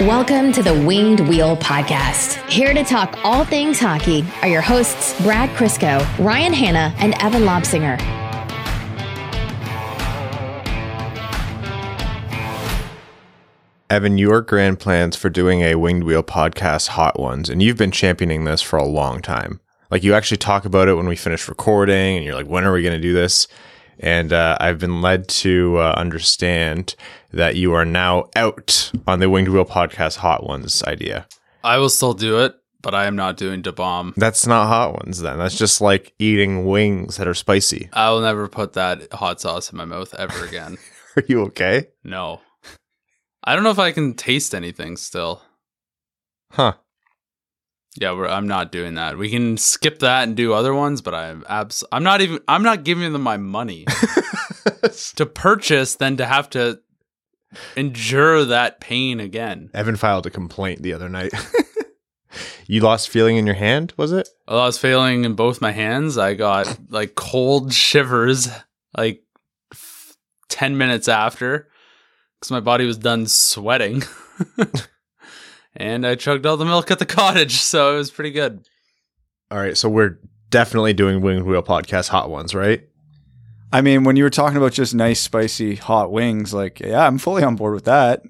Welcome to the Winged Wheel Podcast. Here to talk all things hockey are your hosts, Brad Crisco, Ryan Hanna, and Evan Lobsinger. Evan, your grand plans for doing a Winged Wheel podcast, Hot Ones, and you've been championing this for a long time. Like you actually talk about it when we finish recording, and you're like, when are we going to do this? And uh, I've been led to uh, understand that you are now out on the Winged Wheel podcast, Hot Ones idea. I will still do it, but I am not doing Da Bomb. That's not Hot Ones then. That's just like eating wings that are spicy. I will never put that hot sauce in my mouth ever again. Are you okay? no. I don't know if I can taste anything still. Huh. Yeah, we're, I'm not doing that. We can skip that and do other ones, but I'm abs- I'm not even I'm not giving them my money to purchase than to have to endure that pain again. Evan filed a complaint the other night. you lost feeling in your hand, was it? I was feeling in both my hands, I got like cold shivers like f- 10 minutes after because my body was done sweating. and I chugged all the milk at the cottage, so it was pretty good. All right, so we're definitely doing Winged Wheel podcast Hot Ones, right? I mean, when you were talking about just nice, spicy, hot wings, like, yeah, I'm fully on board with that.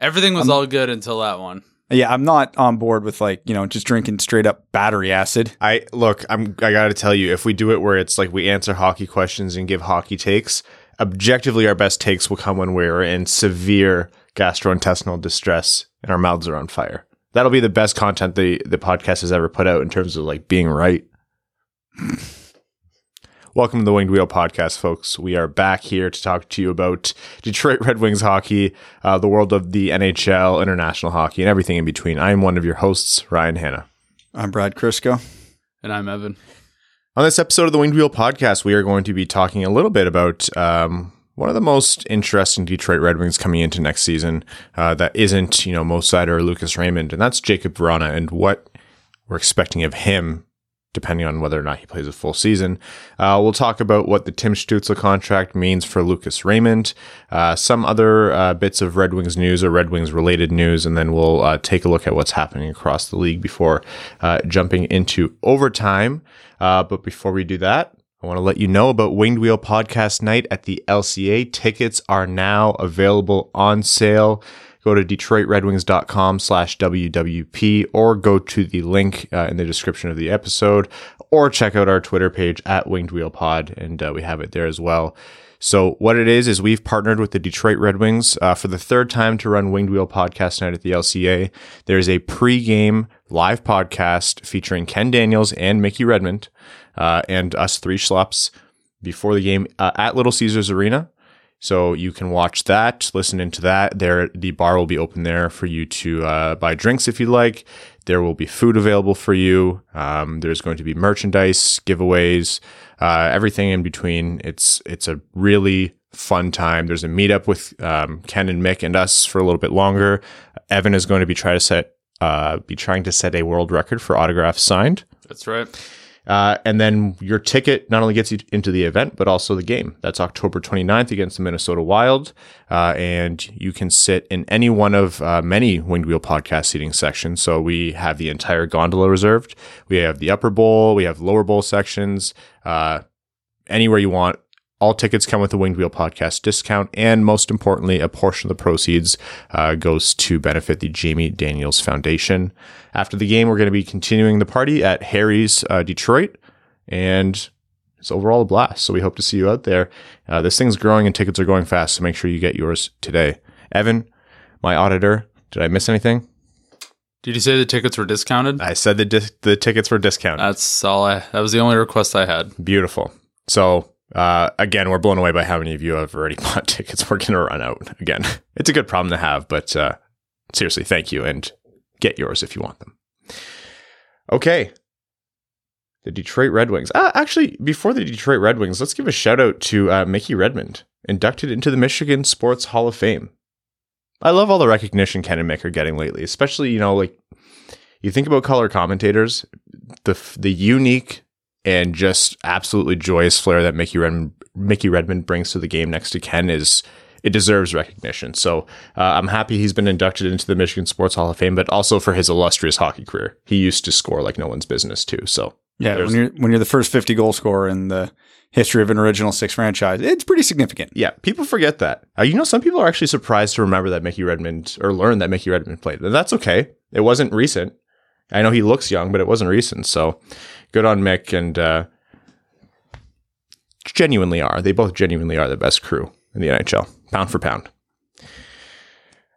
Everything was Um, all good until that one. Yeah, I'm not on board with like, you know, just drinking straight up battery acid. I look, I'm I got to tell you if we do it where it's like we answer hockey questions and give hockey takes, objectively our best takes will come when we're in severe gastrointestinal distress and our mouths are on fire. That'll be the best content the the podcast has ever put out in terms of like being right. Welcome to the Winged Wheel podcast, folks. We are back here to talk to you about Detroit Red Wings hockey, uh, the world of the NHL, international hockey, and everything in between. I am one of your hosts, Ryan Hanna. I'm Brad Crisco. And I'm Evan. On this episode of the Winged Wheel podcast, we are going to be talking a little bit about um, one of the most interesting Detroit Red Wings coming into next season uh, that isn't, you know, Mo Seider or Lucas Raymond, and that's Jakub Vrana and what we're expecting of him, depending on whether or not he plays a full season. Uh, we'll talk about what the Tim Stützle contract means for Lucas Raymond, uh, some other uh, bits of Red Wings news or Red Wings related news, and then we'll uh, take a look at what's happening across the league before uh, jumping into overtime. Uh, but before we do that, I want to let you know about Winged Wheel Podcast Night at the LCA. Tickets are now available on sale. Go to DetroitRedWings.com slash WWP or go to the link uh, in the description of the episode or check out our Twitter page at Winged Wheel Pod and uh, we have it there as well. So what it is is we've partnered with the Detroit Red Wings uh, for the third time to run Winged Wheel Podcast Night at the LCA. There's a pre-game live podcast featuring Ken Daniels and Mickey Redmond uh, and us three schlups before the game uh, at Little Caesars Arena. So you can watch that, listen into that. There, the bar will be open there for you to uh, buy drinks if you like. There will be food available for you. Um, there's going to be merchandise, giveaways, uh, everything in between. It's it's a really fun time. There's a meetup with um, Ken and Mick and us for a little bit longer. Evan is going to be trying to set uh, be trying to set a world record for autographs signed. That's right. Uh, and then your ticket not only gets you into the event, but also the game. That's October 29th against the Minnesota Wild. Uh, and you can sit in any one of uh, many Winged Wheel podcast seating sections. So we have the entire gondola reserved. We have the upper bowl. We have lower bowl sections. Uh, anywhere you want. All tickets come with a Winged Wheel podcast discount, and most importantly, a portion of the proceeds uh, goes to benefit the Jamie Daniels Foundation. After the game, we're going to be continuing the party at Harry's uh, Detroit, and it's overall a blast. So we hope to see you out there. Uh, this thing's growing and tickets are going fast, so make sure you get yours today. Evan, my auditor, did I miss anything? Did you say the tickets were discounted? I said the dis- the tickets were discounted. That's all I. That was the only request I had. Beautiful. So uh, again, we're blown away by how many of you have already bought tickets. We're going to run out again. It's a good problem to have, but uh, seriously, thank you and get yours if you want them. Okay. The Detroit Red Wings. Uh, actually, before the Detroit Red Wings, let's give a shout out to uh, Mickey Redmond, inducted into the Michigan Sports Hall of Fame. I love all the recognition Ken and Mick are getting lately, especially, you know, like you think about color commentators, the the unique and just absolutely joyous flair that Mickey Redmond, Mickey Redmond brings to the game next to Ken is it deserves recognition. So uh, I'm happy he's been inducted into the Michigan Sports Hall of Fame, but also for his illustrious hockey career. He used to score like no one's business too. So Yeah, when you're when you're the first 50 goal scorer in the history of an original six franchise, it's pretty significant. yeah, people forget that. Uh, you know, some people are actually surprised to remember that Mickey Redmond or learn that Mickey Redmond played. And that's okay. It wasn't recent. I know he looks young, but it wasn't recent. So good on Mick and uh, genuinely are. They both genuinely are the best crew in the NHL, pound for pound.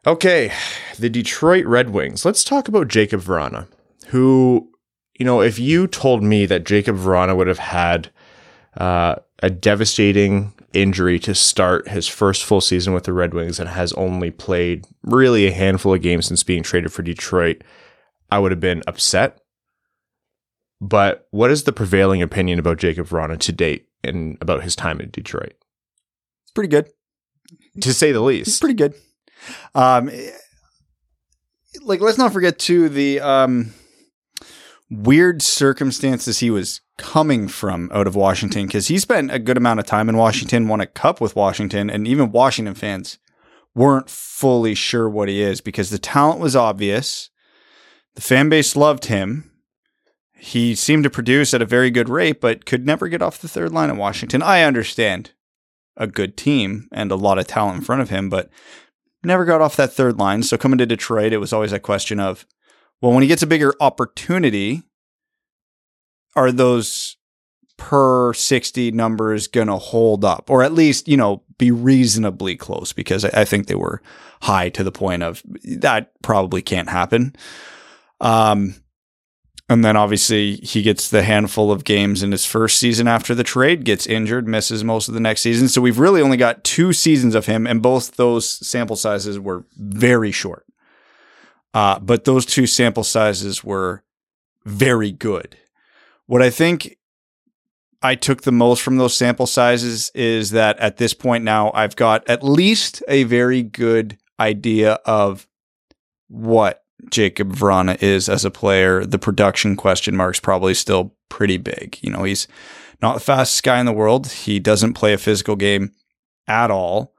Okay, the Detroit Red Wings. Let's talk about Jakub Vrana, who, you know, if you told me that Jakub Vrana would have had uh, a devastating injury to start his first full season with the Red Wings and has only played really a handful of games since being traded for Detroit, I would have been upset. But what is the prevailing opinion about Jakub Vrana to date and about his time in Detroit? It's pretty good. To say the It's least. pretty good. Um, like let's not forget too the um weird circumstances he was coming from out of Washington because he spent a good amount of time in Washington, won a cup with Washington, and even Washington fans weren't fully sure what he is because the talent was obvious. The fan base loved him. He seemed to produce at a very good rate, but could never get off the third line at Washington. I understand a good team and a lot of talent in front of him, but never got off that third line. So coming to Detroit, it was always a question of, well, when he gets a bigger opportunity, are those per 60 numbers going to hold up or at least, you know, be reasonably close? Because I think they were high to the point of that probably can't happen. Um, and then obviously he gets the handful of games in his first season after the trade, gets injured, misses most of the next season. So we've really only got two seasons of him, and both those sample sizes were very short. Uh, but those two sample sizes were very good. What I think I took the most from those sample sizes is that at this point now, I've got at least a very good idea of what Jakub Vrana is as a player. The production question mark's probably still pretty big. You know, he's not the fastest guy in the world. He doesn't play a physical game at all,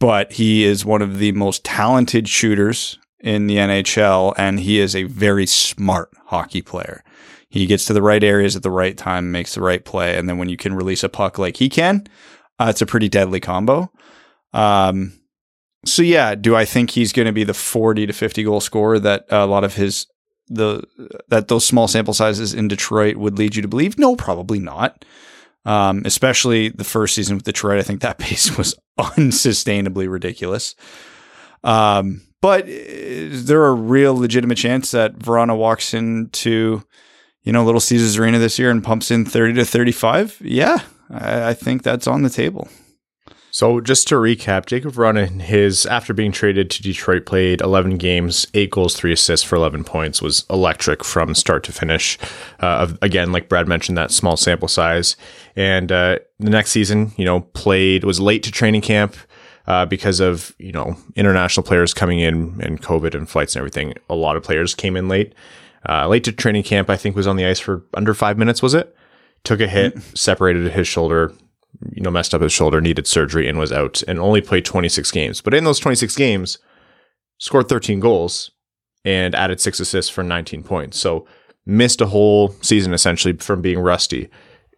but he is one of the most talented shooters in the NHL, and he is a very smart hockey player. He gets to the right areas at the right time, makes the right play, and then when you can release a puck like he can, uh, it's a pretty deadly combo. Um, so yeah, do I think he's going to be the 40 to 50 goal scorer that a lot of his the that those small sample sizes in Detroit would lead you to believe? No, probably not. Um, especially the first season with Detroit, I think that pace was unsustainably ridiculous. Um, but is there a real legitimate chance that Vrana walks into, you know, Little Caesars Arena this year and pumps in 30 to 35? Yeah, I, I think that's on the table. So just to recap, Jakub Vrana, his after being traded to Detroit, played 11 games, eight goals, three assists for 11 points. Was electric from start to finish. Uh, of- again, like Brad mentioned, that small sample size. And uh, the next season, you know, played was late to training camp uh, because of you know international players coming in and COVID and flights and everything. A lot of players came in late. Uh, late to training camp, I think was on the ice for under five minutes. Was it? Took a hit, separated his shoulder, you know, messed up his shoulder, needed surgery, and was out, and only played 26 games. But in those 26 games, scored 13 goals and added six assists for 19 points. So missed a whole season essentially from being rusty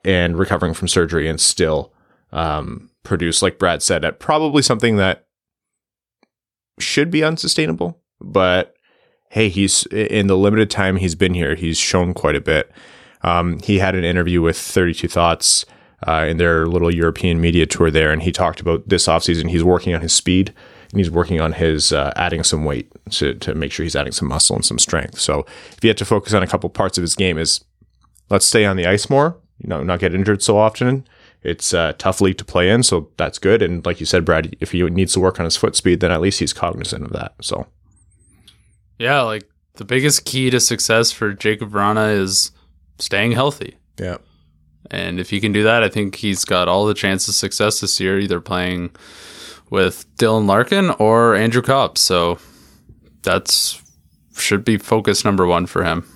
and recovering from surgery, and still um, produced, like Brad said, at probably something that should be unsustainable. But hey, he's in the limited time he's been here, he's shown quite a bit. Um, he had an interview with 32 Thoughts uh, in their little European media tour there, and he talked about this offseason. He's working on his speed and he's working on his uh, adding some weight to, to make sure he's adding some muscle and some strength. So if he had to focus on a couple parts of his game, is let's stay on the ice more, you know, not get injured so often. It's a tough league to play in, so that's good. And like you said, Brad, if he needs to work on his foot speed, then at least he's cognizant of that. So Yeah, like the biggest key to success for Jakub Vrana is staying healthy. yeah, And if he can do that, I think he's got all the chance of success this year, either playing with Dylan Larkin or Andrew Copp. So that's should be focus number one for him.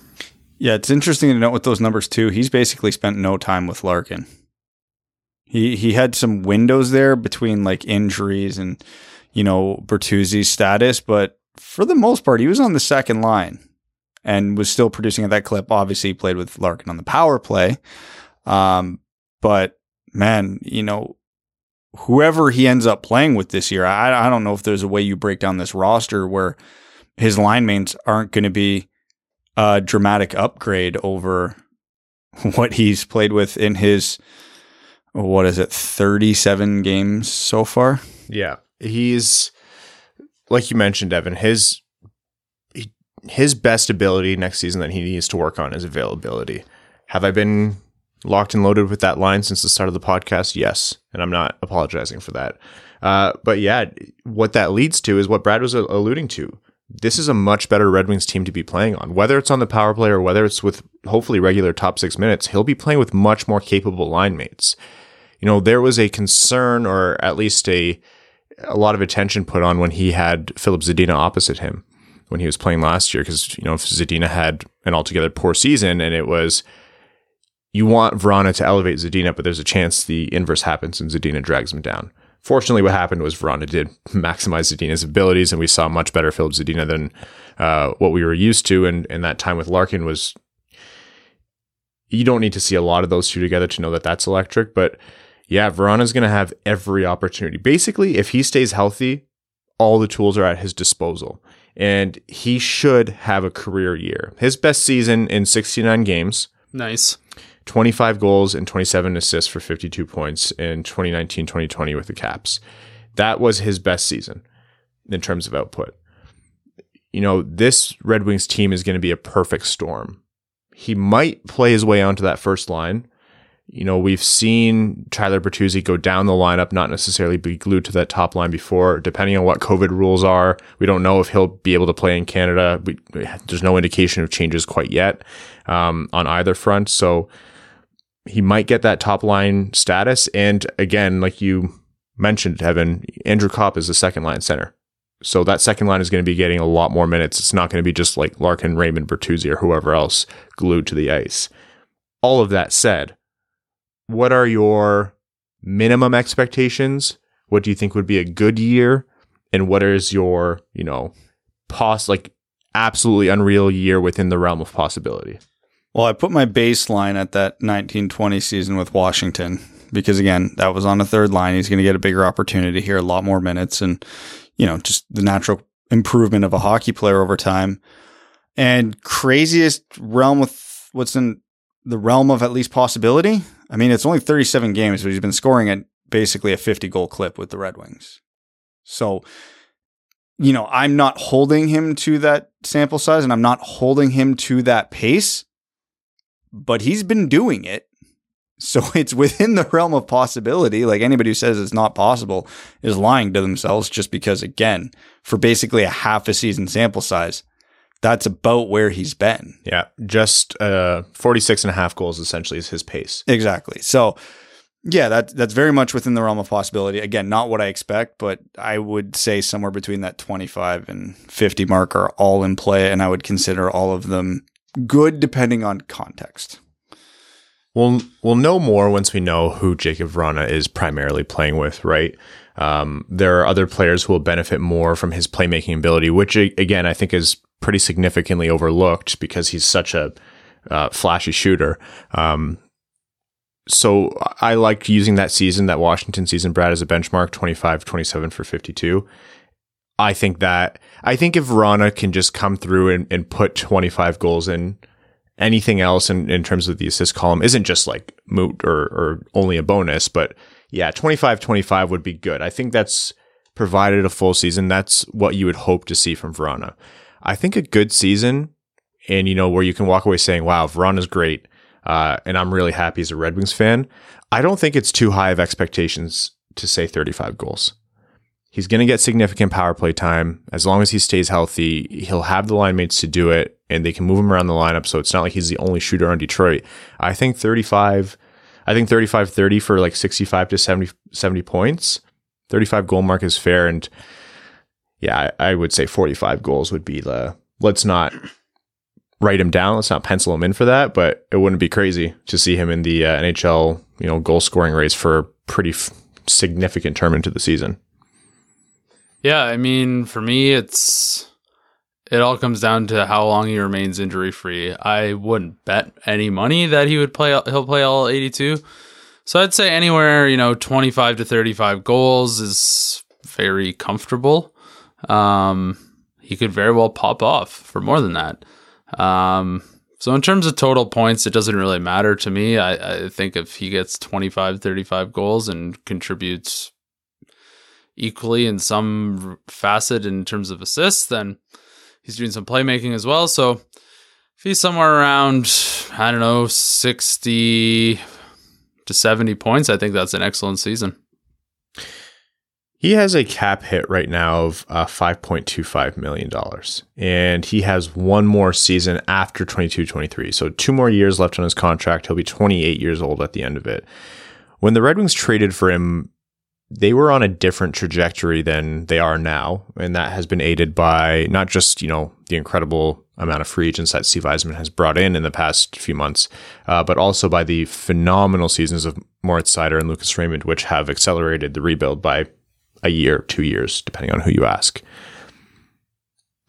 Yeah, it's interesting to note with those numbers too. He's basically spent no time with Larkin. He he had some windows there between like injuries and you know, Bertuzzi's status, but for the most part, he was on the second line and was still producing at that clip. Obviously, he played with Larkin on the power play. Um, but man, you know, whoever he ends up playing with this year, I, I don't know if there's a way you break down this roster where his line mates aren't going to be a dramatic upgrade over what he's played with in his what is it 37 games so far Yeah, he's like you mentioned, Evan. His his best ability next season that he needs to work on is availability. Have I been locked and loaded with that line since the start of the podcast? Yes, and I'm not apologizing for that. Uh, but yeah, what that leads to is what Brad was alluding to. This is a much better Red Wings team to be playing on. Whether it's on the power play or whether it's with hopefully regular top six minutes, he'll be playing with much more capable line mates. You know, there was a concern or at least a a lot of attention put on when he had Filip Zadina opposite him when he was playing last year because you know Zadina had an altogether poor season and it was you want Vrana to elevate Zadina but there's a chance the inverse happens and Zadina drags him down. Fortunately, what happened was Vrana did maximize Zadina's abilities and we saw much better Filip Zadina than uh, what we were used to and and that time with Larkin was you don't need to see a lot of those two together to know that that's electric but yeah, Vrana's going to have every opportunity. Basically, if he stays healthy, all the tools are at his disposal. And he should have a career year. His best season in 69 games, Nice. 25 goals and 27 assists for 52 points in 2019 2020 with the Caps. That was his best season in terms of output. You know, this Red Wings team is going to be a perfect storm. He might play his way onto that first line. You know, we've seen Tyler Bertuzzi go down the lineup, not necessarily be glued to that top line before, depending on what COVID rules are. We don't know if he'll be able to play in Canada. We, there's no indication of changes quite yet um, on either front. So he might get that top line status. And again, like you mentioned, Evan, Andrew Copp is the second line center. So that second line is going to be getting a lot more minutes. It's not going to be just like Larkin, Raymond, Bertuzzi, or whoever else glued to the ice. All of that said, what are your minimum expectations? What do you think would be a good year? And what is your, you know, pos like absolutely unreal year within the realm of possibility? Well, I put my baseline at that 1920 season with Washington because again, that was on the third line. He's going to get a bigger opportunity here, a lot more minutes, and you know, just the natural improvement of a hockey player over time. And craziest realm with what's in the realm of at least possibility. I mean, it's only 37 games, but he's been scoring at basically a 50 goal clip with the Red Wings. So, you know, I'm not holding him to that sample size and I'm not holding him to that pace, but he's been doing it. So it's within the realm of possibility. Like anybody who says it's not possible is lying to themselves just because, again, for basically a half a season sample size, that's about where he's been. Yeah, just uh, 46 and a half goals essentially is his pace. Exactly. So, yeah, that that's very much within the realm of possibility. Again, not what I expect, but I would say somewhere between that 25 and 50 mark are all in play, and I would consider all of them good depending on context. We'll we'll know more once we know who Jakub Vrana is primarily playing with, right? Um, there are other players who will benefit more from his playmaking ability, which again I think is pretty significantly overlooked because he's such a uh, flashy shooter. Um, so I like using that season, that Washington season, Brad, as a benchmark 25, 27 for 52. I think that, I think if Vrana can just come through and, and put 25 goals in, anything else in, in terms of the assist column isn't just like moot or, or only a bonus, but yeah, 25 25 would be good. I think that's provided a full season. That's what you would hope to see from Vrana. I think a good season and, you know, where you can walk away saying, wow, Vrana's great. Uh, and I'm really happy as a Red Wings fan. I don't think it's too high of expectations to say 35 goals. He's going to get significant power play time. As long as he stays healthy, he'll have the line mates to do it and they can move him around the lineup. So it's not like he's the only shooter on Detroit. I think 35, I think 35 30 for like 65 to 70, 70 points. 35 goal mark is fair. And yeah, I, I would say 45 goals would be the, let's not write him down. Let's not pencil him in for that, but it wouldn't be crazy to see him in the uh, NHL, you know, goal scoring race for a pretty f- significant term into the season. Yeah, I mean, for me, it's it all comes down to how long he remains injury free. I wouldn't bet any money that he would play. He'll play all 82. So I'd say anywhere, you know, 25 to 35 goals is very comfortable. Um, he could very well pop off for more than that. Um, so in terms of total points, it doesn't really matter to me. I, I think if he gets 25, 35 goals and contributes equally in some facet in terms of assists, then he's doing some playmaking as well. So if he's somewhere around, I don't know, 60 to 70 points, I think that's an excellent season. He has a cap hit right now of uh, $5.25 million. And he has one more season after 22 23. So, two more years left on his contract. He'll be 28 years old at the end of it. When the Red Wings traded for him, they were on a different trajectory than they are now. And that has been aided by not just, you know, the incredible amount of free agents that Steve Yzerman has brought in in the past few months, uh, but also by the phenomenal seasons of Moritz Seider and Lucas Raymond, which have accelerated the rebuild by a year, two years, depending on who you ask.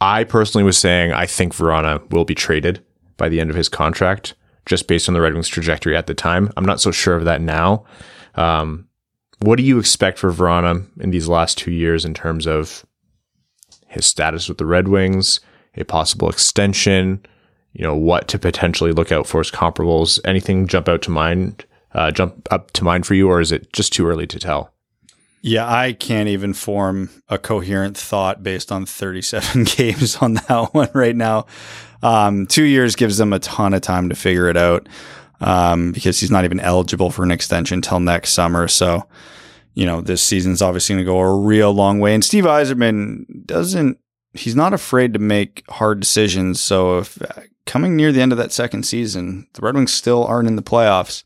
I personally was saying I think Vrana will be traded by the end of his contract, just based on the Red Wings trajectory at the time. I'm not so sure of that now. Um, what do you expect for Vrana in these last two years in terms of his status with the Red Wings, a possible extension, you know, what to potentially look out for as comparables? Anything jump out to mind, uh, jump up to mind for you, or is it just too early to tell? Yeah, I can't even form a coherent thought based on 37 games on that one right now. Um, two years gives them a ton of time to figure it out um, because he's not even eligible for an extension till next summer. So, you know, this season's obviously going to go a real long way. And Steve Yzerman doesn't, he's not afraid to make hard decisions. So, if uh, coming near the end of that second season, the Red Wings still aren't in the playoffs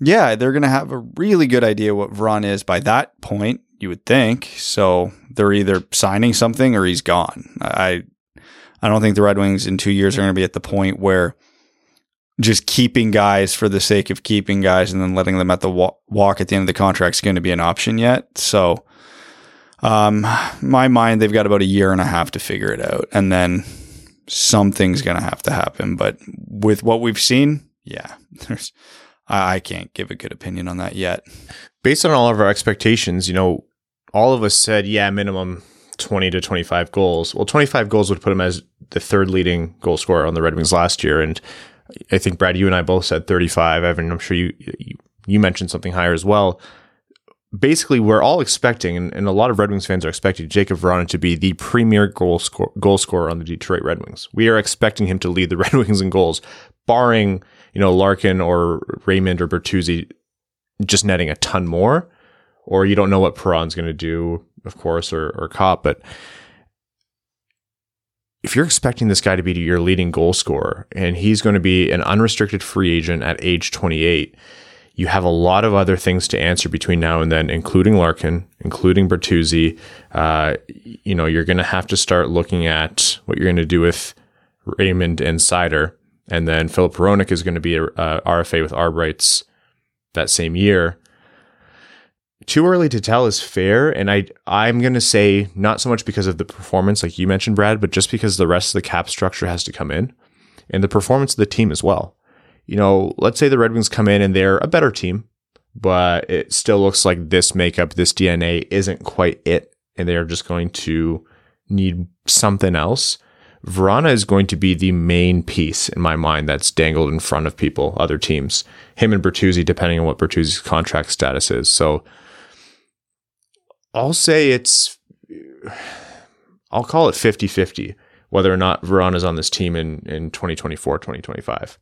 yeah, they're going to have a really good idea what Vron is by that point, you would think. So they're either signing something or he's gone. I I don't think the Red Wings in 2 years are going to be at the point where just keeping guys for the sake of keeping guys and then letting them at the walk at the end of the contract is going to be an option yet. So um my mind they've got about a year and a half to figure it out and then something's going to have to happen, but with what we've seen, yeah, there's I can't give a good opinion on that yet. Based on all of our expectations, you know, all of us said, yeah, minimum 20 to 25 goals. Well, 25 goals would put him as the third leading goal scorer on the Red Wings last year. And I think, Brad, you and I both said 35. Evan, I'm sure you, you, you mentioned something higher as well. Basically, we're all expecting, and, and, a lot of Red Wings fans are expecting Jakub Vrana to be the premier goal, score, goal scorer on the Detroit Red Wings. We are expecting him to lead the Red Wings in goals, barring – you know, Larkin or Raymond or Bertuzzi just netting a ton more, or you don't know what Perron's going to do, of course, or, or Copp. But if you're expecting this guy to be your leading goal scorer and he's going to be an unrestricted free agent at age 28, you have a lot of other things to answer between now and then, including Larkin, including Bertuzzi. Uh, you know, you're going to have to start looking at what you're going to do with Raymond and Seider and then Filip Hronek is going to be a, a RFA with arb rights that same year. Too early to tell is fair, and I I'm going to say not so much because of the performance, like you mentioned, Brad, but just because the rest of the cap structure has to come in, and the performance of the team as well. You know, let's say the Red Wings come in and they're a better team, but it still looks like this makeup, this DNA isn't quite it, and they are just going to need something else Vrana is going to be the main piece in my mind that's dangled in front of people, other teams. Him and Bertuzzi, depending on what Bertuzzi's contract status is. So I'll say it's, I'll call it 50 50, whether or not is on this team in, in 2024, 2025.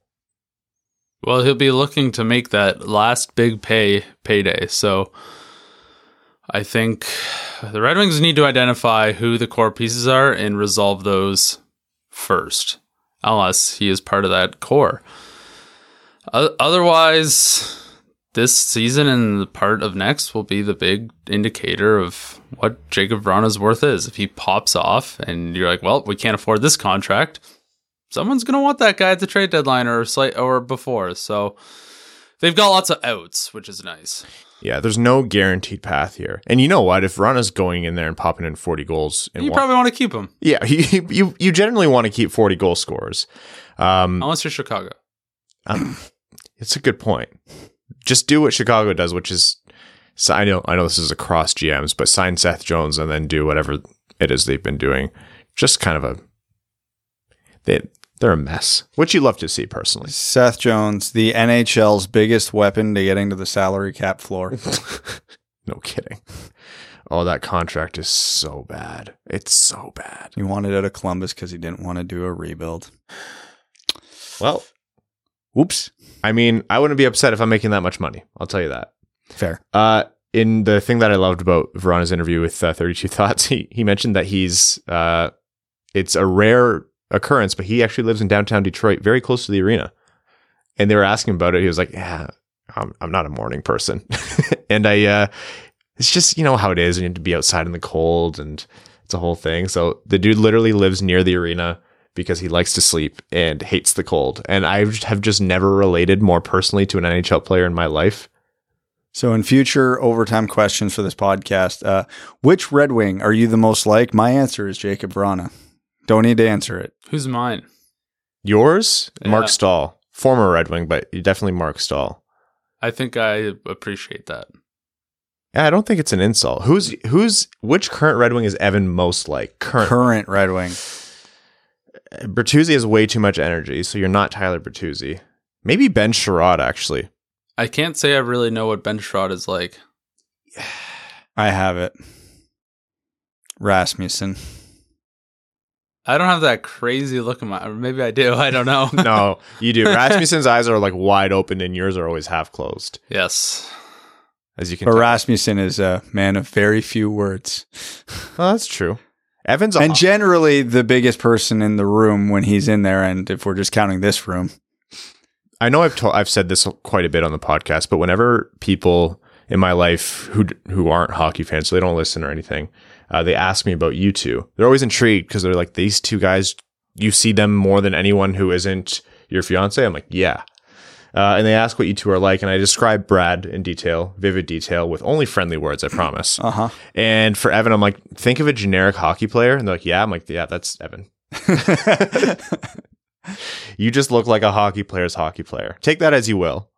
Well, he'll be looking to make that last big pay payday. So I think the Red Wings need to identify who the core pieces are and resolve those first, unless he is part of that core. otherwise, this season and the part of next will be the big indicator of what Jakub Vrana's worth is. If he pops off and you're like, well, we can't afford this contract, someone's going to want that guy at the trade deadline or slight or before. So they've got lots of outs, which is nice. Yeah, there's no guaranteed path here. And you know what? If Vrana's going in there and popping in 40 goals, in You probably want to keep him yeah, you, you you generally want to keep 40 goal scorers. Um, unless you're Chicago. um, it's a good point. Just do what Chicago does, which is so I know I know this is across GMs, but sign Seth Jones and then do whatever it is they've been doing. Just kind of a they they're a mess, which you love to see personally. Seth Jones, the NHL's biggest weapon to getting to the salary cap floor. No kidding. Oh, that contract is so bad. It's so bad. he wanted out of Columbus because he didn't want to do a rebuild. Well, Whoops. I mean, I wouldn't be upset if I'm making that much money. I'll tell you that. Fair. Uh, in the thing that I loved about Vrana's interview with uh, 32 Thoughts, he, he mentioned that he's, uh, it's a rare occurrence, but he actually lives in downtown Detroit, very close to the arena. And they were asking about it. He was like, yeah, I'm, I'm not a morning person. and I, uh, it's just, you know how it is. You have to be outside in the cold and it's a whole thing. So the dude literally lives near the arena because he likes to sleep and hates the cold. And I have just never related more personally to an NHL player in my life. So, in future overtime questions for this podcast, uh, which Red Wing are you the most like? My answer is Jakub Vrana. Don't need to answer it. Who's mine? Yours, Yeah. Marc Staal, former Red Wing, but definitely Marc Staal. I think I appreciate that. Yeah, I don't think it's an insult. Who's who's which current Red Wing is Evan most like? Current Current Red Wing. Bertuzzi has way too much energy, so you're not Tyler Bertuzzi. Maybe Ben Chiarot actually. I can't say I really know what Ben Chiarot is like. I have it. Rasmussen. I don't have that crazy look in my. Maybe I do. I don't know. No, you do. Rasmussen's eyes are like wide open, and yours are always half closed, Yes. as you can. But tell. Rasmussen is a man of very few words. Well, that's true. Evans And generally the biggest person in the room when he's in there. And if we're just counting this room, I know I've told I've said this quite a bit on the podcast, but whenever people in my life who who aren't hockey fans, so they don't listen or anything, uh, they ask me about you two. They're always intrigued because they're like, these two guys, you see them more than anyone who isn't your fiance. I'm like, yeah. Uh, and they ask what you two are like, and I describe Brad in detail, vivid detail, with only friendly words, I promise. uh huh. And for Evan, I'm like, think of a generic hockey player, and they're like, yeah. I'm like, yeah, that's Evan. You just look like a hockey player's hockey player. Take that as you will.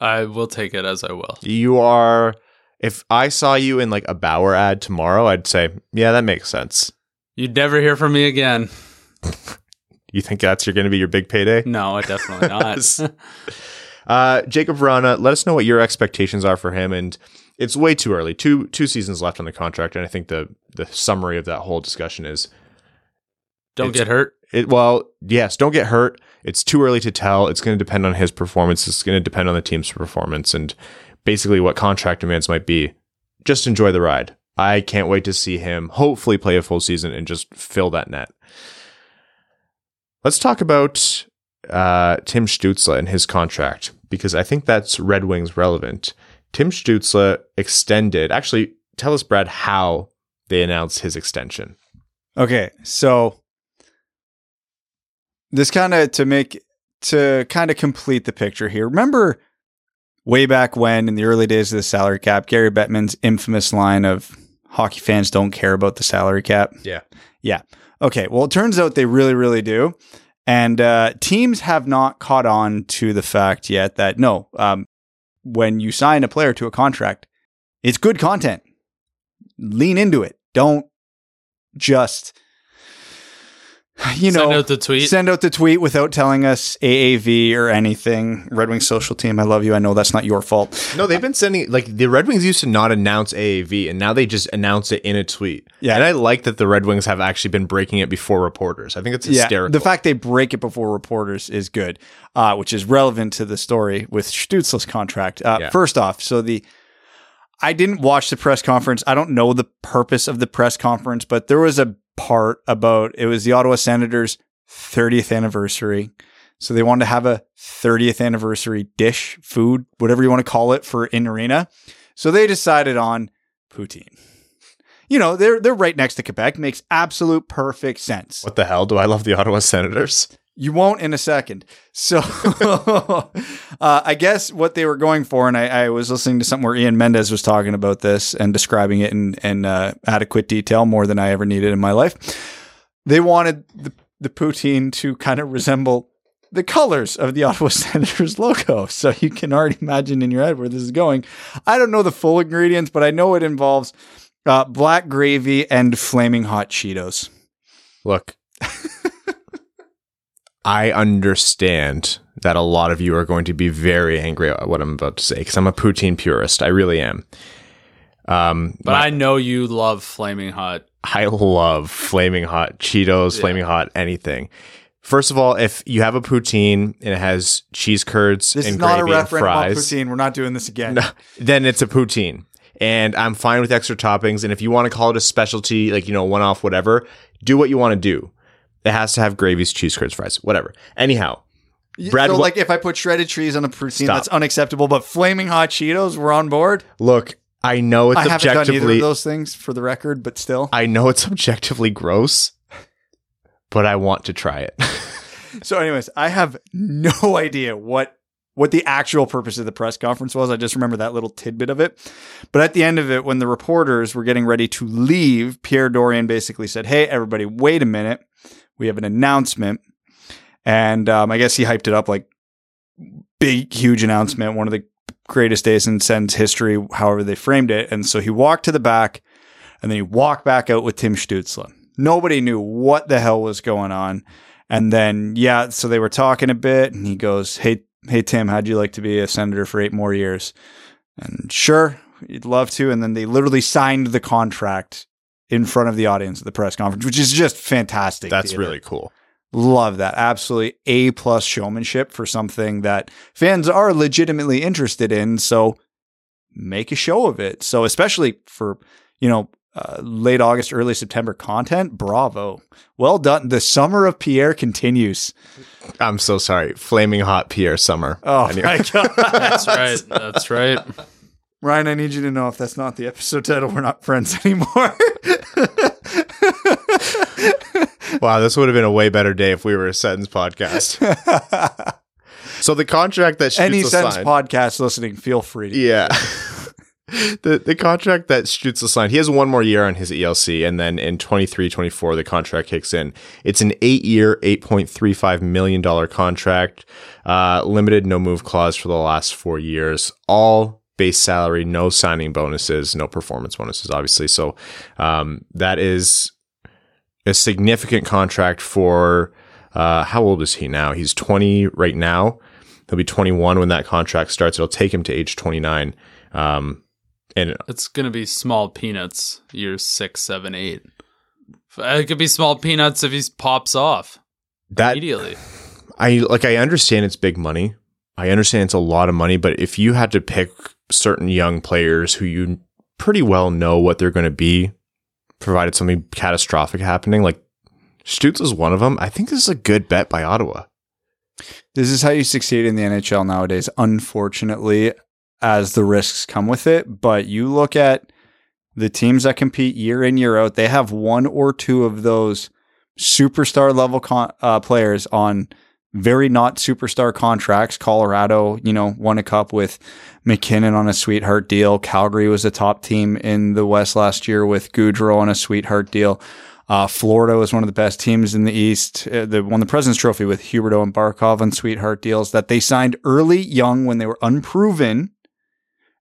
I will take it as I will. You are. If I saw you in like a Bauer ad tomorrow, I'd say, yeah, that makes sense. You'd never hear from me again. You think that's you're going to be your big payday? No, it definitely not. Uh, Jakub Vrana, let us know what your expectations are for him. And it's way too early. Two two seasons left on the contract, and I think the the summary of that whole discussion is don't get hurt. it. Well, yes, don't get hurt. It's too early to tell. It's going to depend on his performance. It's going to depend on the team's performance, and basically what contract demands might be. Just enjoy the ride. I can't wait to see him hopefully play a full season and just fill that net. Let's talk about uh, Tim Stützle and his contract because I think that's Red Wings relevant. Tim Stützle extended. Actually, tell us, Brad, how they announced his extension. Okay, so this kind of to make to kind of complete the picture here. Remember way back when in the early days of the salary cap, Gary Bettman's infamous line of hockey fans don't care about the salary cap. Yeah. Yeah. Okay. Well, it turns out they really, really do. And uh, teams have not caught on to the fact yet that no, um, when you sign a player to a contract, it's good content. Lean into it. Don't just, you know, Send out the tweet. Send out the tweet without telling us AAV or anything. Red Wing social team, I love you. I know that's not your fault. No, they've been sending like the Red Wings used to not announce AAV, and now they just announce it in a tweet. Yeah. and I like that the Red Wings have actually been breaking it before reporters. I think it's hysterical. the fact they break it before reporters is good, uh, which is relevant to the story with Stützle's contract. Uh, Yeah. First off, so the I didn't watch the press conference. I don't know the purpose of the press conference, but there was a part about it was the Ottawa Senators' 30th anniversary. So they wanted to have a 30th anniversary dish, food, whatever you want to call it for in arena. So they decided on poutine. You know, they're they're right next to Quebec. Makes absolute perfect sense. what the hell? Do I love the Ottawa Senators? You won't in a second. So uh, I guess what they were going for, and I, I, was listening to something where Ian Mendes was talking about this and describing it in, in uh, adequate detail, more than I ever needed in my life. They wanted the, the poutine to kind of resemble the colors of the Ottawa Senators logo. So you can already imagine in your head where this is going. I don't know the full ingredients, but I know it involves uh, black gravy and flaming hot Cheetos. Look, I understand that a lot of you are going to be very angry at what I'm about to say because I'm a poutine purist. I really am. Um, but my, I know you love flaming hot. I love flaming hot Cheetos, yeah. flaming hot anything. First of all, if you have a poutine and it has cheese curds this and is not gravy a and fries, poutine. We're not doing this again. No, then it's a poutine, and I'm fine with extra toppings. And if you want to call it a specialty, like you know, one off, whatever, do what you want to do. It has to have gravies, cheese curds, fries, whatever. Anyhow, Brad, so like if I put shredded cheese on a poutine, Stop. that's unacceptable. But flaming hot Cheetos, we're on board. Look, I know it's I haven't objectively done either of those things for the record, but still, I know it's objectively gross, but I want to try it. so, anyways, I have no idea what what the actual purpose of the press conference was. I just remember that little tidbit of it. But at the end of it, when the reporters were getting ready to leave, Pierre Dorion basically said, "Hey, everybody, wait a minute. We have an announcement." And um, I guess he hyped it up like big, huge announcement, one of the greatest days in Sens history, however they framed it. And so he walked to the back and then he walked back out with Tim Stützle. Nobody knew what the hell was going on. And then, yeah, so they were talking a bit and he goes, Hey, hey, Tim, how'd you like to be a senator for eight more years? And sure, you'd love to. And then they literally signed the contract in front of the audience at the press conference, which is just fantastic. That's theater. really cool. Love that. Absolutely A plus showmanship for something that fans are legitimately interested in. So make a show of it. So especially for, you know, uh, late August, early September content, bravo. Well done. The summer of Pierre continues. I'm so sorry. Flaming hot Pierre summer. Oh anyway. my god. that's right. That's right. Ryan, I need you to know if that's not the episode title, we're not friends anymore. wow, this would have been a way better day if we were a sentence podcast. so the contract that any sentence signed, podcast listening, feel free. yeah. the the contract that Stützle signed, he has one more year on his ELC, and then in 23 24, the contract kicks in. It's an eight year, $8.35 million contract, uh, limited no move clause for the last four years, all base salary, no signing bonuses, no performance bonuses, obviously. So um, that is a significant contract for uh, how old is he now? He's 20 right now. He'll be 21 when that contract starts. It'll take him to age 29. Um, and it's going to be small peanuts years six, seven, eight. It could be small peanuts if he pops off that, immediately. I like. I understand it's big money. I understand it's a lot of money, but if you had to pick certain young players who you pretty well know what they're going to be, provided something catastrophic happening. Like Stutz is one of them. I think this is a good bet by Ottawa. This is how you succeed in the NHL nowadays, unfortunately, as the risks come with it. But you look at the teams that compete year in, year out, they have one or two of those superstar level con- uh, players on very not superstar contracts. Colorado, you know, won a cup with MacKinnon on a sweetheart deal. Calgary was a top team in the West last year with Gaudreau on a sweetheart deal. Uh, Florida was one of the best teams in the East. Uh, they won the President's Trophy with Huberdeau and Barkov on sweetheart deals that they signed early, young, when they were unproven.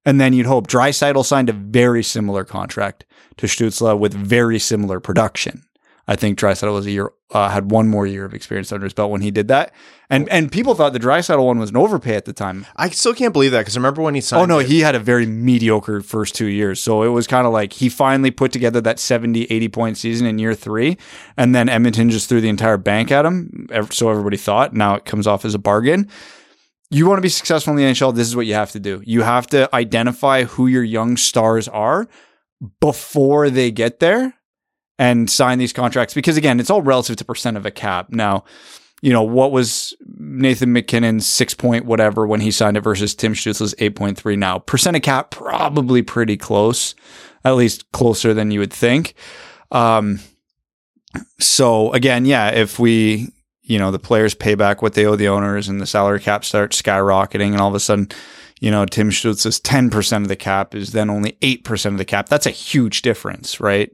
And then you'd hope Draisaitl signed a very similar contract to Stützle with very similar production. I think Draisaitl was a year uh, had one more year of experience under his belt when he did that, and and people thought the Draisaitl one was an overpay at the time. I still can't believe that because I remember when he signed. Oh no, it. he had a very mediocre first two years, so it was kind of like he finally put together that 70, 80 point season in year three, and then Edmonton just threw the entire bank at him. So everybody thought. Now it comes off as a bargain. You want to be successful in the NHL. This is what you have to do. You have to identify who your young stars are before they get there and sign these contracts because again, it's all relative to percent of a cap. Now, you know, what was Nathan MacKinnon's six point whatever when he signed it versus Tim Stützle's 8.3 now? Percent of cap, probably pretty close, at least closer than you would think. Um, so again, yeah, if we, you know the players pay back what they owe the owners, and the salary cap starts skyrocketing, and all of a sudden, you know Tim ten percent of the cap is then only eight percent of the cap. That's a huge difference, right?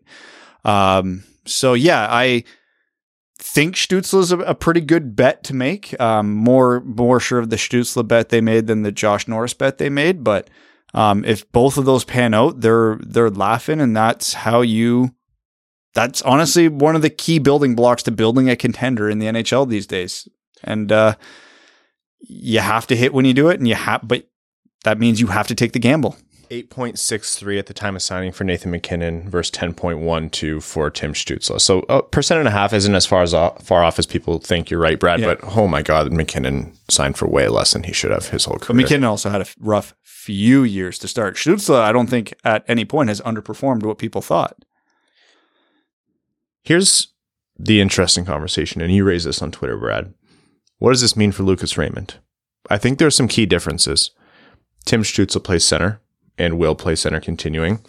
Um, so yeah, I think Stützle's a, a pretty good bet to make. Um, more more sure of the Stützle bet they made than the Josh Norris bet they made, but um, if both of those pan out, they're they're laughing, and that's how you. That's honestly one of the key building blocks to building a contender in the NHL these days, and uh, you have to hit when you do it, and you have, but that means you have to take the gamble. 8.63 at the time of signing for Nathan MacKinnon versus 10.12 for Tim Stützle. So a percent and a half isn't as far as far off as people think. You're right, Brad. Yeah. But oh my God, MacKinnon signed for way less than he should have his whole career. But. MacKinnon also had a rough few years to start. Stützle, I don't think at any point has underperformed what people thought. Here's the interesting conversation, and you raised this on Twitter, Brad. What does this mean for Lucas Raymond? I think there are some key differences. Tim Stützle plays center and will play center continuing.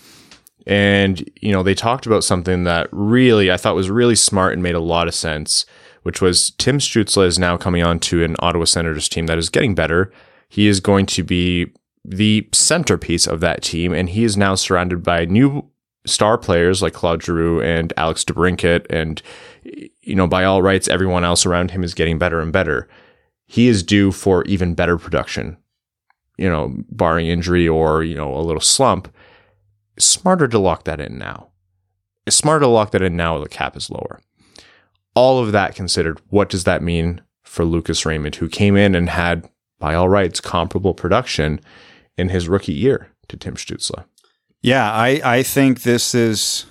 And, you know, they talked about something that really I thought was really smart and made a lot of sense, which was Tim Stützle is now coming on to an Ottawa Senators team that is getting better. He is going to be the centerpiece of that team, and he is now surrounded by new star players like Claude Giroux and Alex DeBrincat, and you know, by all rights, everyone else around him is getting better and better. He is due for even better production, you know, barring injury or you know a little slump. Smarter to lock that in now. It's smarter to lock that in now. The cap is lower. All of that considered, what does that mean for Lucas Raymond, who came in and had, by all rights, comparable production in his rookie year to Tim Stützle? Yeah, I, I think this is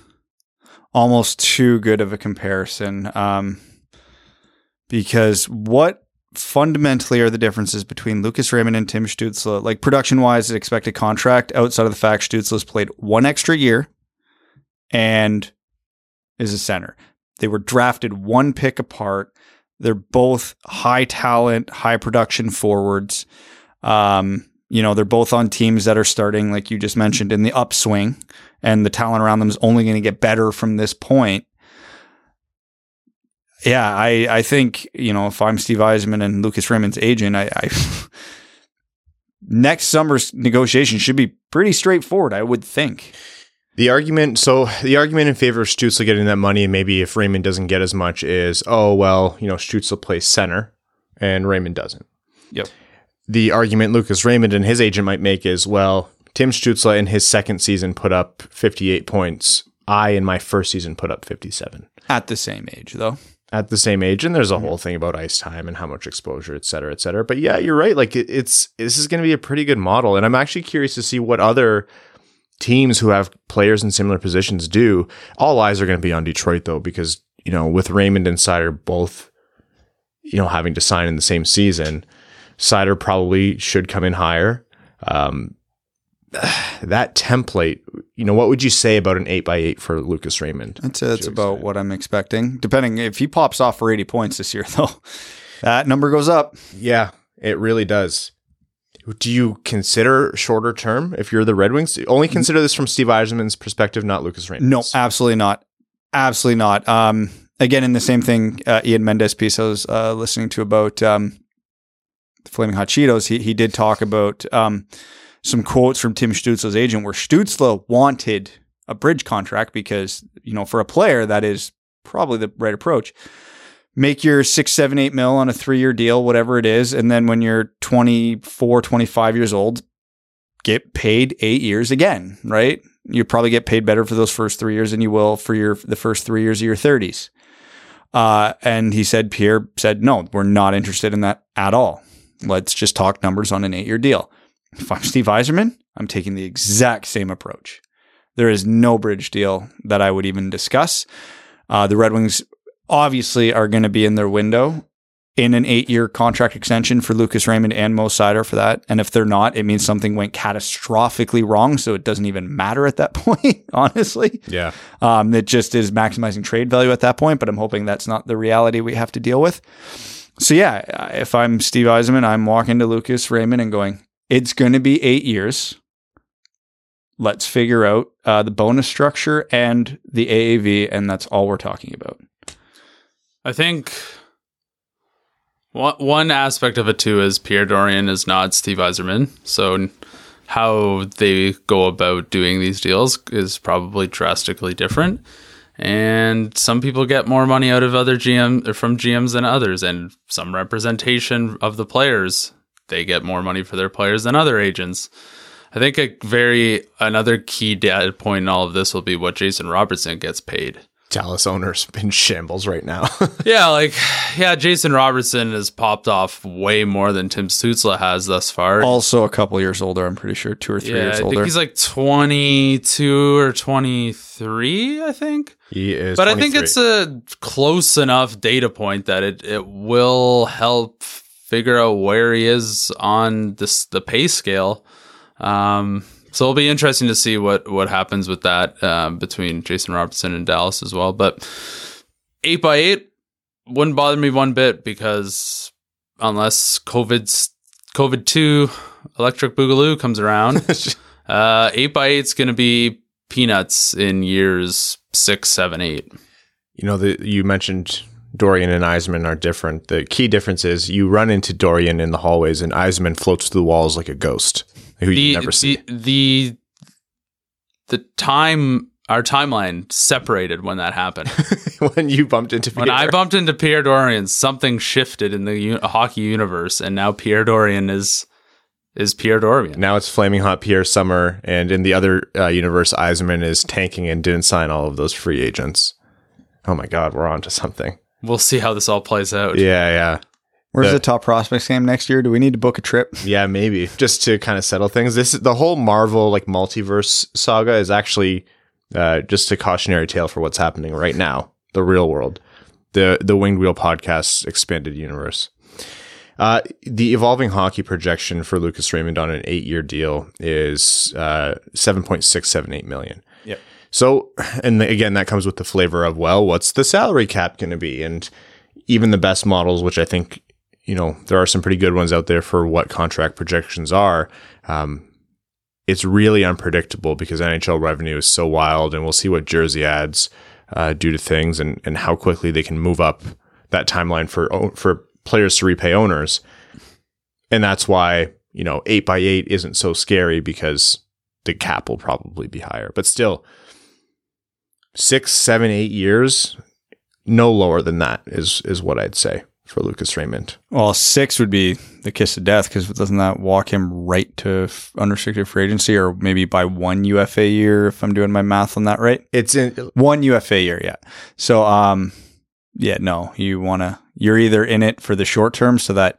almost too good of a comparison um, because what fundamentally are the differences between Lucas Raymond and Tim Stützle? Like production wise, the expected contract outside of the fact Stützle's played one extra year and is a center. They were drafted one pick apart. They're both high talent, high production forwards. Um, you know, they're both on teams that are starting, like you just mentioned, in the upswing, and the talent around them is only going to get better from this point. Yeah, I, I think, you know, if I'm Steve Yzerman and Lucas Raymond's agent, I, I next summer's negotiation should be pretty straightforward, I would think. The argument, so the argument in favor of Stützle getting that money, and maybe if Raymond doesn't get as much, is oh well, you know, Stützle plays center and Raymond doesn't. Yep. The argument Lucas Raymond and his agent might make is well, Tim Stützle in his second season put up 58 points. I in my first season put up 57 At the same age, though. At the same age, and there's a whole thing about ice time and how much exposure, et cetera, et cetera. But yeah, you're right. Like it, it's this is going to be a pretty good model, and I'm actually curious to see what other teams who have players in similar positions do. All eyes are going to be on Detroit though, because you know with Raymond and Seider both, you know, having to sign in the same season, Seider probably should come in higher. Um, that template, you know, what would you say about an eight by eight for Lucas Raymond? That's, that's about what I'm expecting. Depending if he pops off for 80 points this year, though, that number goes up. Yeah, it really does. Do you consider shorter term if you're the Red Wings? Only consider this from Steve Yzerman's perspective, not Lucas Raymond. No, absolutely not. Absolutely not. Um, again, in the same thing, uh, Ian Mendes piece I was uh, listening to about um, Flaming Hot Cheetos, he, he did talk about um, some quotes from Tim Stützle's agent where Stützle wanted a bridge contract because, you know, for a player, that is probably the right approach. Make your six, seven, eight mil on a three year deal, whatever it is. And then when you're 24, 25 years old, get paid eight years again, right? You probably get paid better for those first three years than you will for your the first three years of your 30s. Uh, and he said, Pierre said, no, we're not interested in that at all. Let's just talk numbers on an eight year deal. If I'm Steve Yzerman, I'm taking the exact same approach. There is no bridge deal that I would even discuss. Uh, the Red Wings obviously are going to be in their window in an eight year contract extension for Lucas Raymond and Mo Seider for that. And if they're not, it means something went catastrophically wrong. So it doesn't even matter at that point, honestly. Yeah. Um, it just is maximizing trade value at that point, but I'm hoping that's not the reality we have to deal with. So yeah, if I'm Steve Yzerman, I'm walking to Lucas Raymond and going, it's going to be eight years. Let's figure out uh, the bonus structure and the AAV, and that's all we're talking about. I think One, aspect of it too is Pierre Dorion is not Steve Yzerman, so how they go about doing these deals is probably drastically different. And some people get more money out of other GM from GMs than others, and some representation of the players they get more money for their players than other agents. I think a very another key data point in all of this will be what Jason Robertson gets paid. Dallas owners in shambles right now. yeah, like yeah, Jason Robertson has popped off way more than Tim Stützle has thus far. Also, a couple years older. I'm pretty sure two or three yeah, years I older. think he's like 22 or 23. I think. he is, But I think it's a close enough data point that it, it will help figure out where he is on this the pay scale. Um, so it'll be interesting to see what what happens with that um, between Jason Robertson and Dallas as well. But eight by eight wouldn't bother me one bit because unless COVID's COVID two Electric Boogaloo comes around, uh, eight by eight's going to be peanuts in years six, seven, eight. You know, the, you mentioned Dorion and Yzerman are different. The key difference is you run into Dorion in the hallways, and Yzerman floats through the walls like a ghost who you the, never see. the the the time our timeline separated when that happened. when you bumped into when I bumped into Pierre Dorion, something shifted in the u- hockey universe, and now Pierre Dorion is is Pierre Dorion. now it's flaming hot Pierre Summer, and in the other uh, universe, Yzerman is tanking and didn't sign all of those free agents. Oh my God, we're on to something. We'll see how this all plays out. Yeah, yeah. Where's the- the top prospects game next year? Do we need to book a trip? Yeah, maybe just to kind of settle things. This the whole Marvel like multiverse saga is actually uh, just a cautionary tale for what's happening right now, the real world, the the Winged Wheel podcast expanded universe. Uh, the evolving hockey projection for Lucas Raymond on an eight year deal is uh, seven point six seven eight million. So, and again, that comes with the flavor of well, what's the salary cap going to be? And even the best models, which I think you know, there are some pretty good ones out there for what contract projections are. Um, it's really unpredictable because NHL revenue is so wild, and we'll see what jersey ads uh, do to things and, and how quickly they can move up that timeline for for players to repay owners. And that's why you know eight by eight isn't so scary because the cap will probably be higher, but still six, seven, eight years, no lower than that is is what I'd say for Lucas Raymond. Well, six would be the kiss of death because doesn't that walk him right to f- unrestricted free agency or maybe by one UFA year if I'm doing my math on that right? It's in One UFA year, yeah. So, um, yeah, no, you want to, you're either in it for the short term so that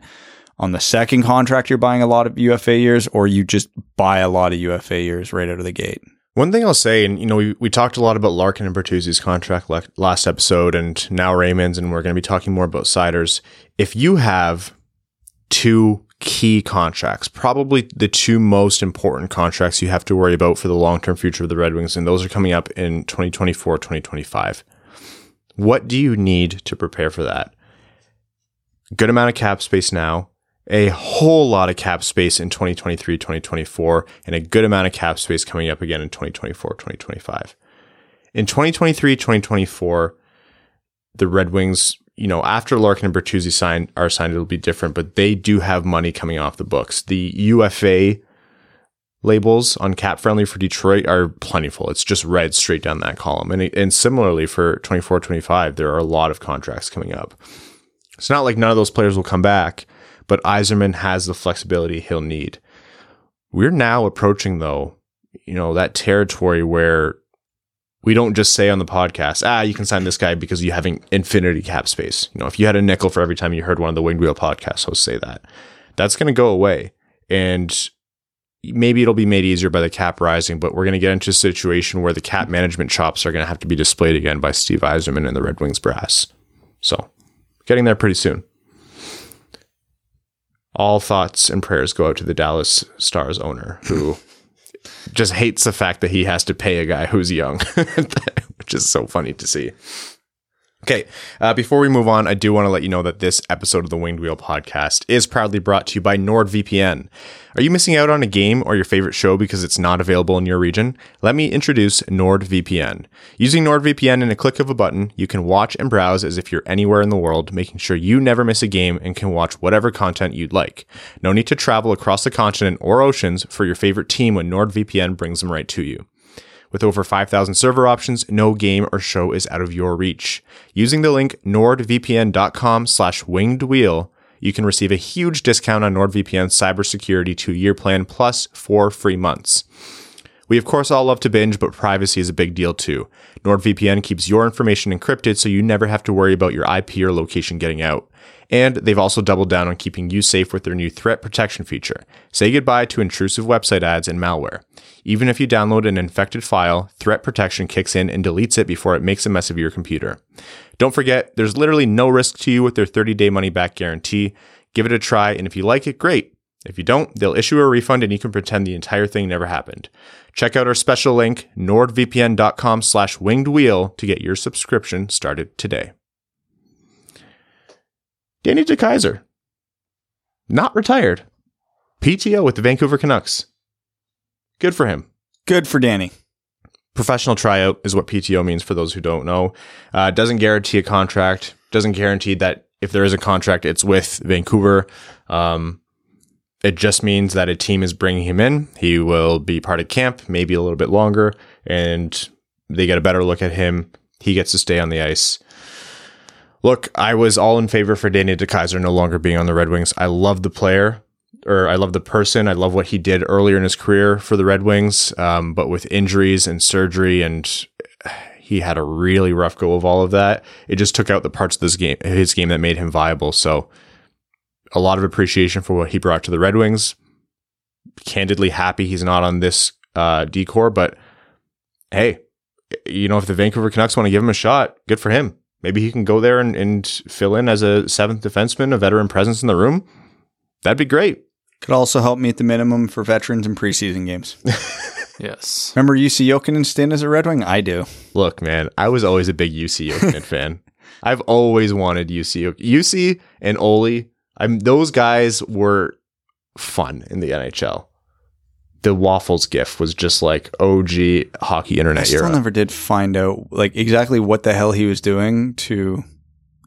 on the second contract you're buying a lot of UFA years or you just buy a lot of UFA years right out of the gate. One thing I'll say, and you know, we, we talked a lot about Larkin and Bertuzzi's contract le- last episode, and now Raymond's, and we're going to be talking more about Seider's. If you have two key contracts, probably the two most important contracts you have to worry about for the long term future of the Red Wings, and those are coming up in 2024, 2025. What do you need to prepare for that? Good amount of cap space now, a whole lot of cap space in 2023, 2024, and a good amount of cap space coming up again in 2024, 2025. In 2023, 2024, the Red Wings, you know, after Larkin and Bertuzzi signed are signed, it'll be different, but they do have money coming off the books. The UFA labels on cap friendly for Detroit are plentiful. It's just red straight down that column. And, and similarly for 24, 25, there are a lot of contracts coming up. It's not like none of those players will come back, but Yzerman has the flexibility he'll need. We're now approaching though, you know, that territory where we don't just say on the podcast, ah, you can sign this guy because you have an infinity cap space. You know, if you had a nickel for every time you heard one of the Winged Wheel podcast hosts say that, that's going to go away. And maybe it'll be made easier by the cap rising, but we're going to get into a situation where the cap management chops are going to have to be displayed again by Steve Yzerman and the Red Wings brass. So, getting there pretty soon. All thoughts and prayers go out to the Dallas Stars owner who just hates the fact that he has to pay a guy who's young, which is so funny to see. Okay, uh, before we move on, I do want to let you know that this episode of the Winged Wheel podcast is proudly brought to you by NordVPN. Are you missing out on a game or your favorite show because it's not available in your region? Let me introduce NordVPN. Using NordVPN in a click of a button, you can watch and browse as if you're anywhere in the world, making sure you never miss a game and can watch whatever content you'd like. No need to travel across the continent or oceans for your favorite team when NordVPN brings them right to you. With over 5,000 server options, no game or show is out of your reach. Using the link nordvpn.com slash winged wheel, you can receive a huge discount on NordVPN's cybersecurity two-year plan plus four free months. We of course all love to binge, but privacy is a big deal too. NordVPN keeps your information encrypted so you never have to worry about your IP or location getting out. And they've also doubled down on keeping you safe with their new threat protection feature. Say goodbye to intrusive website ads and malware. Even if you download an infected file, threat protection kicks in and deletes it before it makes a mess of your computer. Don't forget, there's literally no risk to you with their 30 day money back guarantee. Give it a try, and if you like it, great. If you don't, they'll issue a refund and you can pretend the entire thing never happened. Check out our special link, nordvpn.com slash winged wheel to get your subscription started today. Danny DeKeyser. Not retired. PTO with the Vancouver Canucks. Good for him. Good for Danny. Professional tryout is what PTO means for those who don't know. Uh, doesn't guarantee a contract. Doesn't guarantee that if there is a contract, it's with Vancouver. Um, it just means that a team is bringing him in. He will be part of camp, maybe a little bit longer, and they get a better look at him. He gets to stay on the ice. Look, I was all in favor for Danny DeKeyser no longer being on the Red Wings. I love the player, or I love the person. I love what he did earlier in his career for the Red Wings, um, but with injuries and surgery, and he had a really rough go of all of that. It just took out the parts of this game, his game that made him viable. So, a lot of appreciation for what he brought to the Red Wings. Candidly, happy he's not on this uh, decor, but hey, you know, if the Vancouver Canucks want to give him a shot, good for him. Maybe he can go there and, and fill in as a seventh defenseman, a veteran presence in the room. That'd be great. Could also help meet the minimum for veterans in preseason games. Yes. Remember Jussi Jokinen stint as a Red Wing? I do. Look, man, I was always a big Jussi Jokinen fan. I've always wanted Jussi. Jussi and Olli, I'm those guys were fun in the NHL. The waffles gif was just like OG hockey internet I still era. never did find out like exactly what the hell he was doing to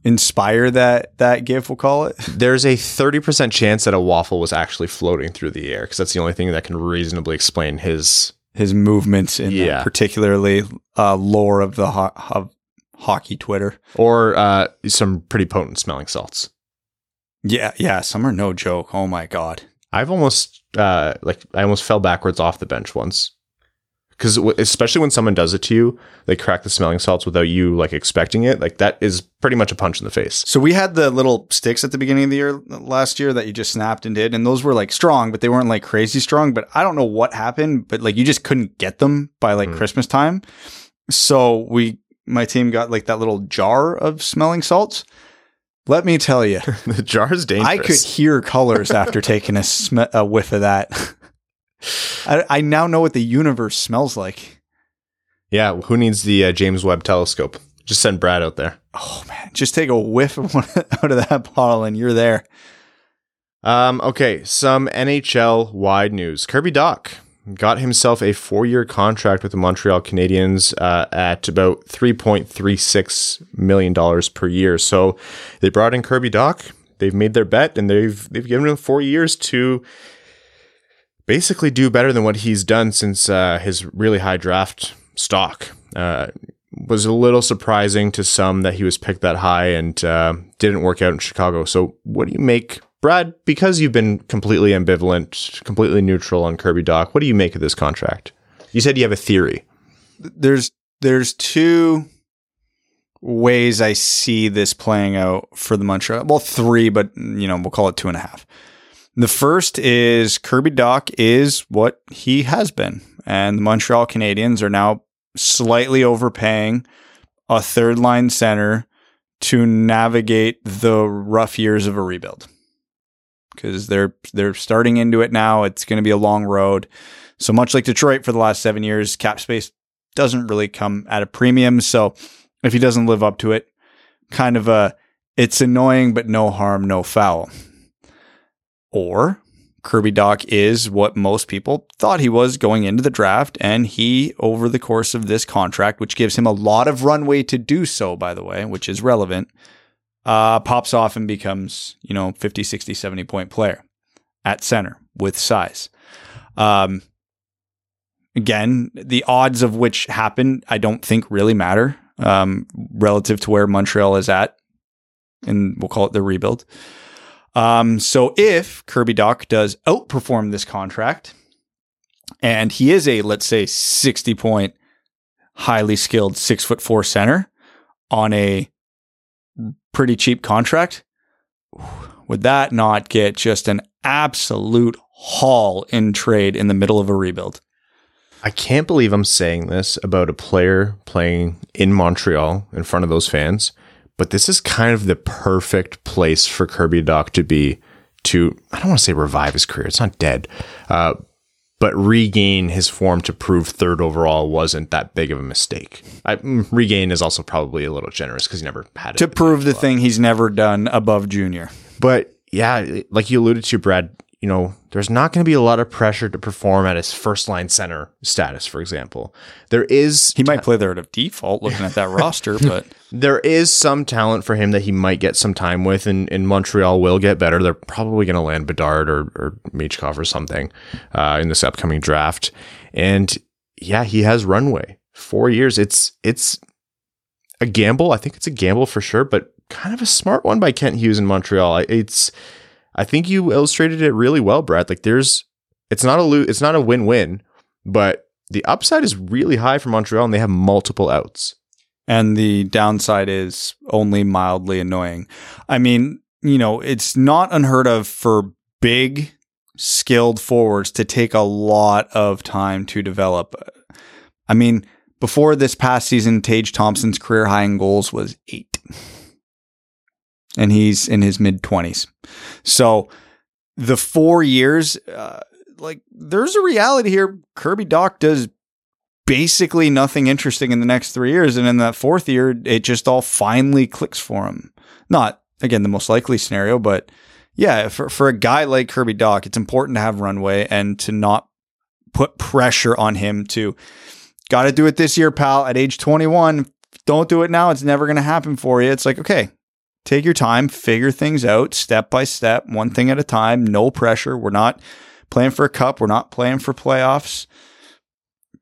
inspire that that gif. We'll call it. There's a 30% chance that a waffle was actually floating through the air because that's the only thing that can reasonably explain his His movements in Yeah. particularly uh, lore of the ho- of hockey Twitter. or uh, some pretty potent smelling salts. Yeah, yeah. Some are no joke. Oh my god. I've almost uh like I almost fell backwards off the bench once. Cuz especially when someone does it to you, they crack the smelling salts without you like expecting it. Like that is pretty much a punch in the face. So we had the little sticks at the beginning of the year last year that you just snapped and did, and those were like strong, but they weren't like crazy strong. But I don't know what happened, but like you just couldn't get them by like Mm. Christmas time. So we, my team got like that little jar of smelling salts. Let me tell you, the jar is dangerous. I could hear colors after taking a, sm- a whiff of that. I, I now know what the universe smells like. Yeah, who needs the uh, James Webb telescope? Just send Brad out there. Oh man, just take a whiff of one out of that bottle and you're there. Um, okay, some NHL wide news. Kirby Dach got himself a four year contract with the Montreal Canadiens uh, at about $3.36 million per year. So they brought in Kirby Dach. They've made their bet and they've they've given him four years to basically do better than what he's done since uh, his really high draft stock. Uh, was a little surprising to some that he was picked that high and uh, didn't work out in Chicago. So, what do you make, Brad? Because you've been completely ambivalent, completely neutral on Kirby Dach. What do you make of this contract? You said you have a theory. there's there's two ways I see this playing out for the Montreal. Well, three, but you know we'll call it two and a half. The first is Kirby Dach is what he has been, and the Montreal Canadiens are now slightly overpaying a third line center to navigate the rough years of a rebuild because they're they're starting into it now. It's going to be a long road. So much like Detroit for the last seven years, cap space doesn't really come at a premium. So if he doesn't live up to it, kind of a it's annoying but no harm, no foul. Or Kirby Dach is what most people thought he was going into the draft, and he, over the course of this contract, which gives him a lot of runway to do so, by the way, which is relevant, uh, pops off and becomes, you know, 50, 60, 70 point player at center with size. Um, again, the odds of which happen, I don't think really matter um, relative to where Montreal is at, and we'll call it the rebuild. Um, so if Kirby Dach does outperform this contract, and he is a let's say sixty point, highly skilled six foot four center on a pretty cheap contract, would that not get just an absolute haul in trade in the middle of a rebuild? I can't believe I'm saying this about a player playing in Montreal in front of those fans, but this is kind of the perfect place for Kirby Dach to be to, I don't want to say revive his career. It's not dead, uh, but regain his form to prove third overall wasn't that big of a mistake. I, mm, regain is also probably a little generous because he never had it. To prove the thing he's never done above junior. But yeah, like you alluded to, Brad, you know, there's not going to be a lot of pressure to perform at his first line center status, for example. There is He might play there at a default looking at that roster, but there is some talent for him that he might get some time with, and, and Montreal will get better. They're probably going to land Bedard or, or Michkov or something uh, in this upcoming draft. And yeah, he has runway. Four years. It's it's a gamble. I think it's a gamble for sure, but kind of a smart one by Kent Hughes in Montreal. It's I think you illustrated it really well, Brad. Like there's it's not a lo- it's not a win-win, but the upside is really high for Montreal and they have multiple outs. and the downside is only mildly annoying. I mean, you know, it's not unheard of for big, skilled forwards to take a lot of time to develop. I mean, before this past season, Tage Thompson's career high in goals was eight. And he's in his mid 20s. So the four years, uh, like, there's a reality here. Kirby Dach does basically nothing interesting in the next three years. And in that fourth year, it just all finally clicks for him. Not, again, the most likely scenario, but yeah, for, for a guy like Kirby Dach, it's important to have runway and to not put pressure on him to, got to do it this year, pal, at age 21. Don't do it now. It's never going to happen for you. It's like, okay, take your time, figure things out step by step, one thing at a time, no pressure. We're not playing for a cup, we're not playing for playoffs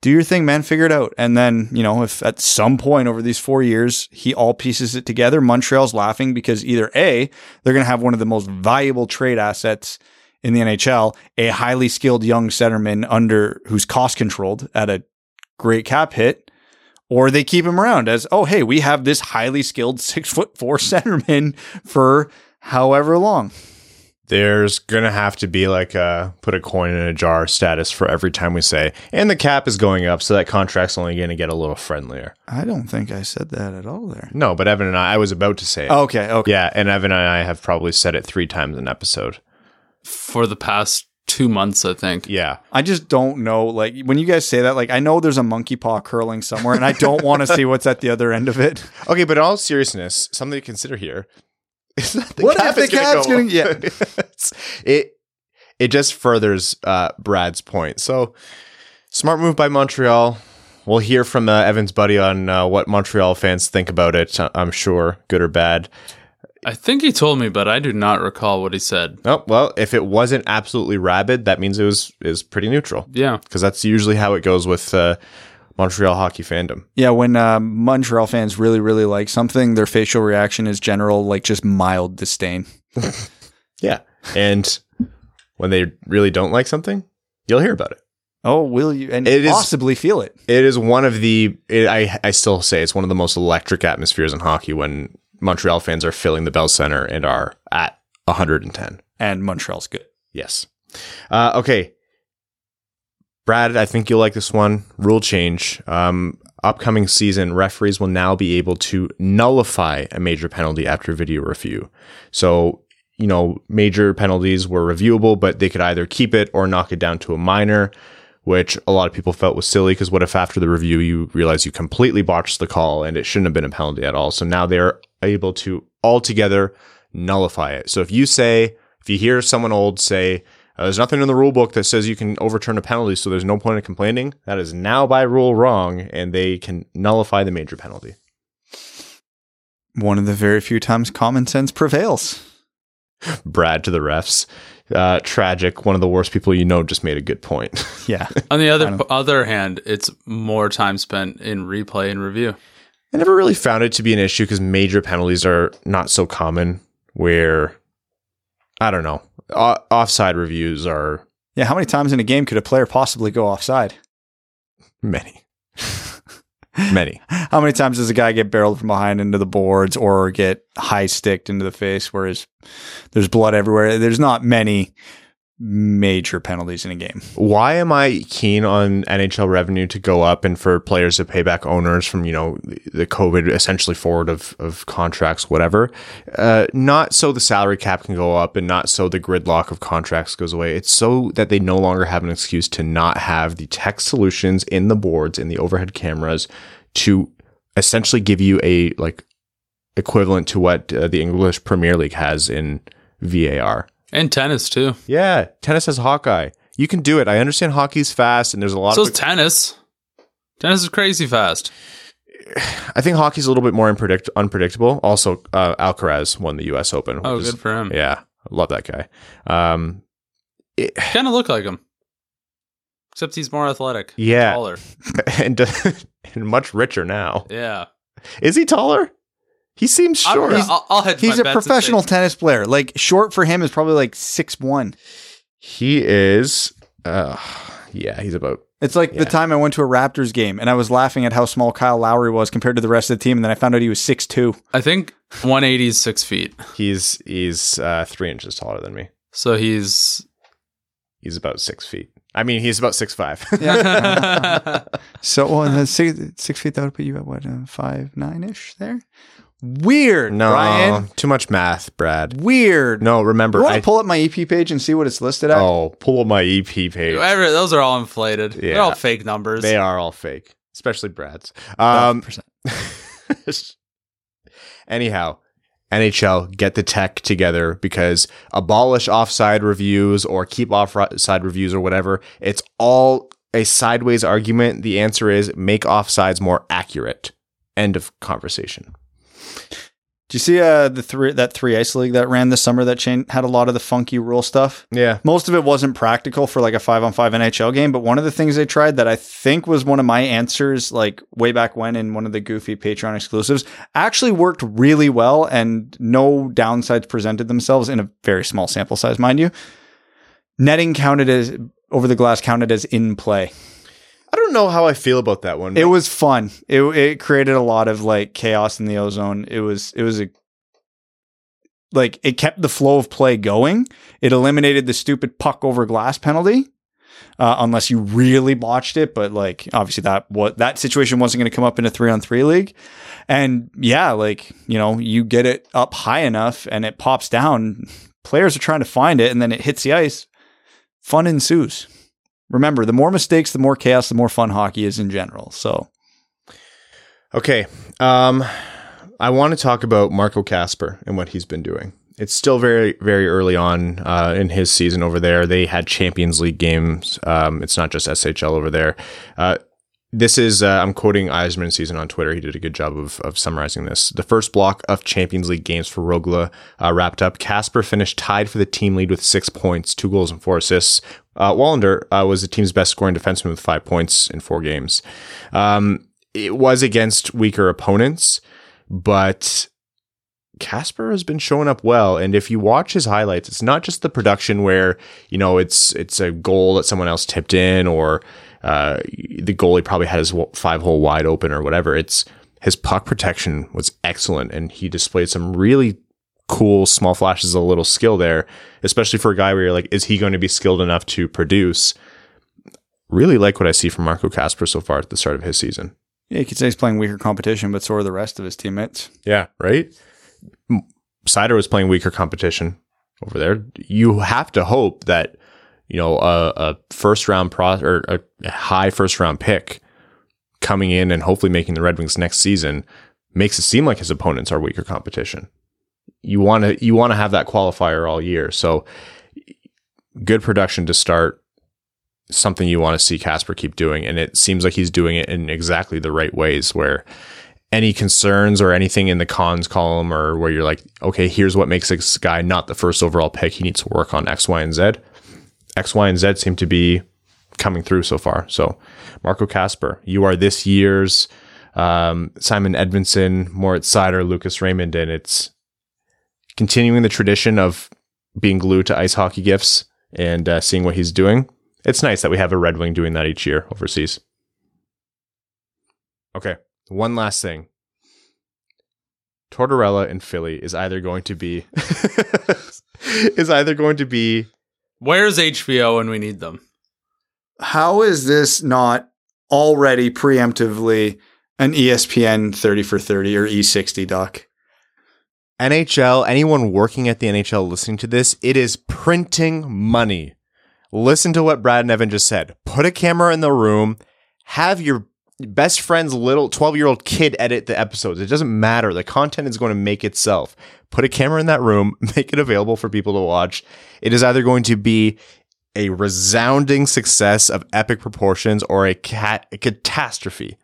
do your thing, man. Figure it out. And then, you know, if at some point over these four years he all pieces it together, Montreal's laughing because either A, they're going to have one of the most valuable trade assets in the NHL, a highly skilled young centerman under who's cost controlled at a great cap hit, or they keep him around as, oh, hey, we have this highly skilled six foot four centerman for however long. There's gonna have to be like a put a coin in a jar status for every time we say, and the cap is going up, so that contract's only gonna get a little friendlier. I don't think I said that at all there. No, but Evan and I, I was about to say it. Okay, okay. Yeah, and Evan and I have probably said it three times an episode. for the past two months, I think. Yeah. I just don't know. Like when you guys say that, like I know there's a monkey paw curling somewhere, and I don't want to see what's at the other end of it. Okay, but in all seriousness, something to consider here is that the What cap if the gonna cap's go gonna- yeah. It it just furthers uh, Brad's point. So smart move by Montreal. We'll hear from uh, Evan's buddy on uh, what Montreal fans think about it. I'm sure, good or bad. I think he told me, but I do not recall what he said. Oh well, if it wasn't absolutely rabid, that means it was is pretty neutral Yeah. because that's usually how it goes with uh, Montreal hockey fandom. Yeah, when uh, Montreal fans really, really like something, their facial reaction is general, like just mild disdain. Yeah, and when they really don't like something, you'll hear about it. Oh, will you? And It is- possibly feel it. It is one of the it, I I still say it's one of the most electric atmospheres in hockey when Montreal fans are filling the Bell Center and are at 110. And Montreal's good. Yes. Uh, okay. Brad, I think you'll like this one. Rule change. Um, upcoming season, referees will now be able to nullify a major penalty after video review. So, you know, major penalties were reviewable, but they could either keep it or knock it down to a minor. Which a lot of people felt was silly because what if after the review you realize you completely botched the call and it shouldn't have been a penalty at all? So now they're able to altogether nullify it. So if you say, if you hear someone old say, uh, there's nothing in the rule book that says you can overturn a penalty, so there's no point in complaining. That is now by rule wrong, and they can nullify the major penalty. One of the very few times common sense prevails. Brad to the refs. Uh, tragic. One of the worst people you know just made a good point. Yeah. On the other other hand, it's more time spent in replay and review. I never really found it to be an issue because major penalties are not so common. Where I don't know, o- offside reviews are Yeah. How many times in a game could a player possibly go offside? many, many. How many times does a guy get barreled from behind into the boards or get high sticked into the face whereas there's blood everywhere? There's not many major penalties in a game. Why am I keen on NHL revenue to go up and for players to pay back owners from, you know, the COVID essentially forward of, of contracts, whatever? Uh, not so the salary cap can go up and not so the gridlock of contracts goes away. It's so that they no longer have an excuse to not have the tech solutions in the boards, in the overhead cameras to essentially give you a like equivalent to what uh, the English Premier League has in VAR. And tennis too. Yeah, tennis has Hawkeye. You can do it. I understand hockey's fast, and there's a lot So of. is tennis. Tennis is crazy fast. I think hockey's a little bit more unpredict- unpredictable. Also, uh, Alcaraz won the U.S. Open. Oh, which is- good for him. Yeah, I love that guy. Um, it- Kind of look like him. Except he's more athletic. Yeah. Taller. and, and much richer now. Yeah. Is he taller? He seems I'm- short. I'll, I'll hedge He's my a bets professional say- tennis player. Like short for him is probably like six one. he is. Uh, yeah, he's about. It's like Yeah. the time I went to a Raptors game and I was laughing at how small Kyle Lowry was compared to the rest of the team, and then I found out he was six two. I think 180 is six feet. He's he's uh, three inches taller than me. So he's. He's about six feet. I mean, he's about six five. So well, that's six, six feet that would put you at what uh, five nine ish there. Weird, no, Ryan. too much math, Brad. Weird. No, remember, You want I to pull up my EP page and see what it's listed at? Oh, pull up my EP page. Every- those are all inflated. Yeah. They're all fake numbers. They are all fake, especially Brad's. Um, 100%. anyhow, NHL get the tech together because abolish offside reviews or keep offside reviews or whatever. It's all a sideways argument. The answer is make offsides more accurate. End of conversation. Do you see uh, the three that three ice league that ran this summer that chain had a lot of the funky rule stuff? Yeah. Most of it wasn't practical for like a five on five NHL game, but one of the things they tried that I think was one of my answers, like way back when in one of the goofy Patreon exclusives, actually worked really well and no downsides presented themselves in a very small sample size, mind you. Netting counted as over the glass counted as in play. I don't know how I feel about that one. It was fun. It it created a lot of like chaos in the ozone. It was it was a like it kept the flow of play going. It eliminated the stupid puck over glass penalty. Uh, unless you really botched it, but like obviously that what that situation wasn't going to come up in a three on three league, and yeah, like you know you get it up high enough and it pops down. Players are trying to find it, and then it hits the ice. Fun ensues. Remember, the more mistakes, the more chaos, the more fun hockey is in general. So Okay. Um, I want to talk about Marco Kasper and what he's been doing. It's still very, very early on uh, in his season over there. They had Champions League games. Um, it's not just SHL over there. Uh, this is, uh, I'm quoting Eisman season on Twitter. He did a good job of, of summarizing this. The first block of Champions League games for Rögle uh, wrapped up. Kasper finished tied for the team lead with six points, two goals, and four assists. Uh, Wallinder uh, was the team's best scoring defenseman with five points in four games. Um, it was against weaker opponents, but Kasper has been showing up well. And if you watch his highlights, it's not just the production where you know it's it's a goal that someone else tipped in, or uh, the goalie probably had his five hole wide open, or whatever. It's his puck protection was excellent, and he displayed some really cool small flashes of a little skill there, especially for a guy where you're like, is he going to be skilled enough to produce? Really like what I see from Marco Kasper so far at the start of his season. Yeah, you could say he's playing weaker competition, but so are the rest of his teammates. Yeah, right. Seider was playing weaker competition over there. You have to hope that you know, a, a first round pro or a high first round pick coming in and hopefully making the Red Wings next season makes it seem like his opponents are weaker competition. You want to you want to have that qualifier all year. So good production to start something you want to see Kasper keep doing and it seems like he's doing it in exactly the right ways where any concerns or anything in the cons column or where you're like okay here's what makes this guy not the first overall pick he needs to work on x y and z x y and z seem to be coming through so far so marco Kasper, you are this year's um, simon edvinsson moritz Seider, lucas raymond and it's continuing the tradition of being glued to ice hockey gifts and uh, seeing what he's doing it's nice that we have a Red Wing doing that each year overseas. Okay, one last thing. Tortorella in Philly is either going to be is either going to be Where's HBO when we need them? How is this not already preemptively an ESPN 30 for 30 or E60 doc? NHL, anyone working at the NHL listening to this, it is printing money. Listen to what Brad and Evan just said. Put a camera in the room, have your best friend's little 12 year old kid edit the episodes. It doesn't matter. The content is going to make itself. Put a camera in that room, make it available for people to watch. It is either going to be a resounding success of epic proportions or a, cat- a catastrophe.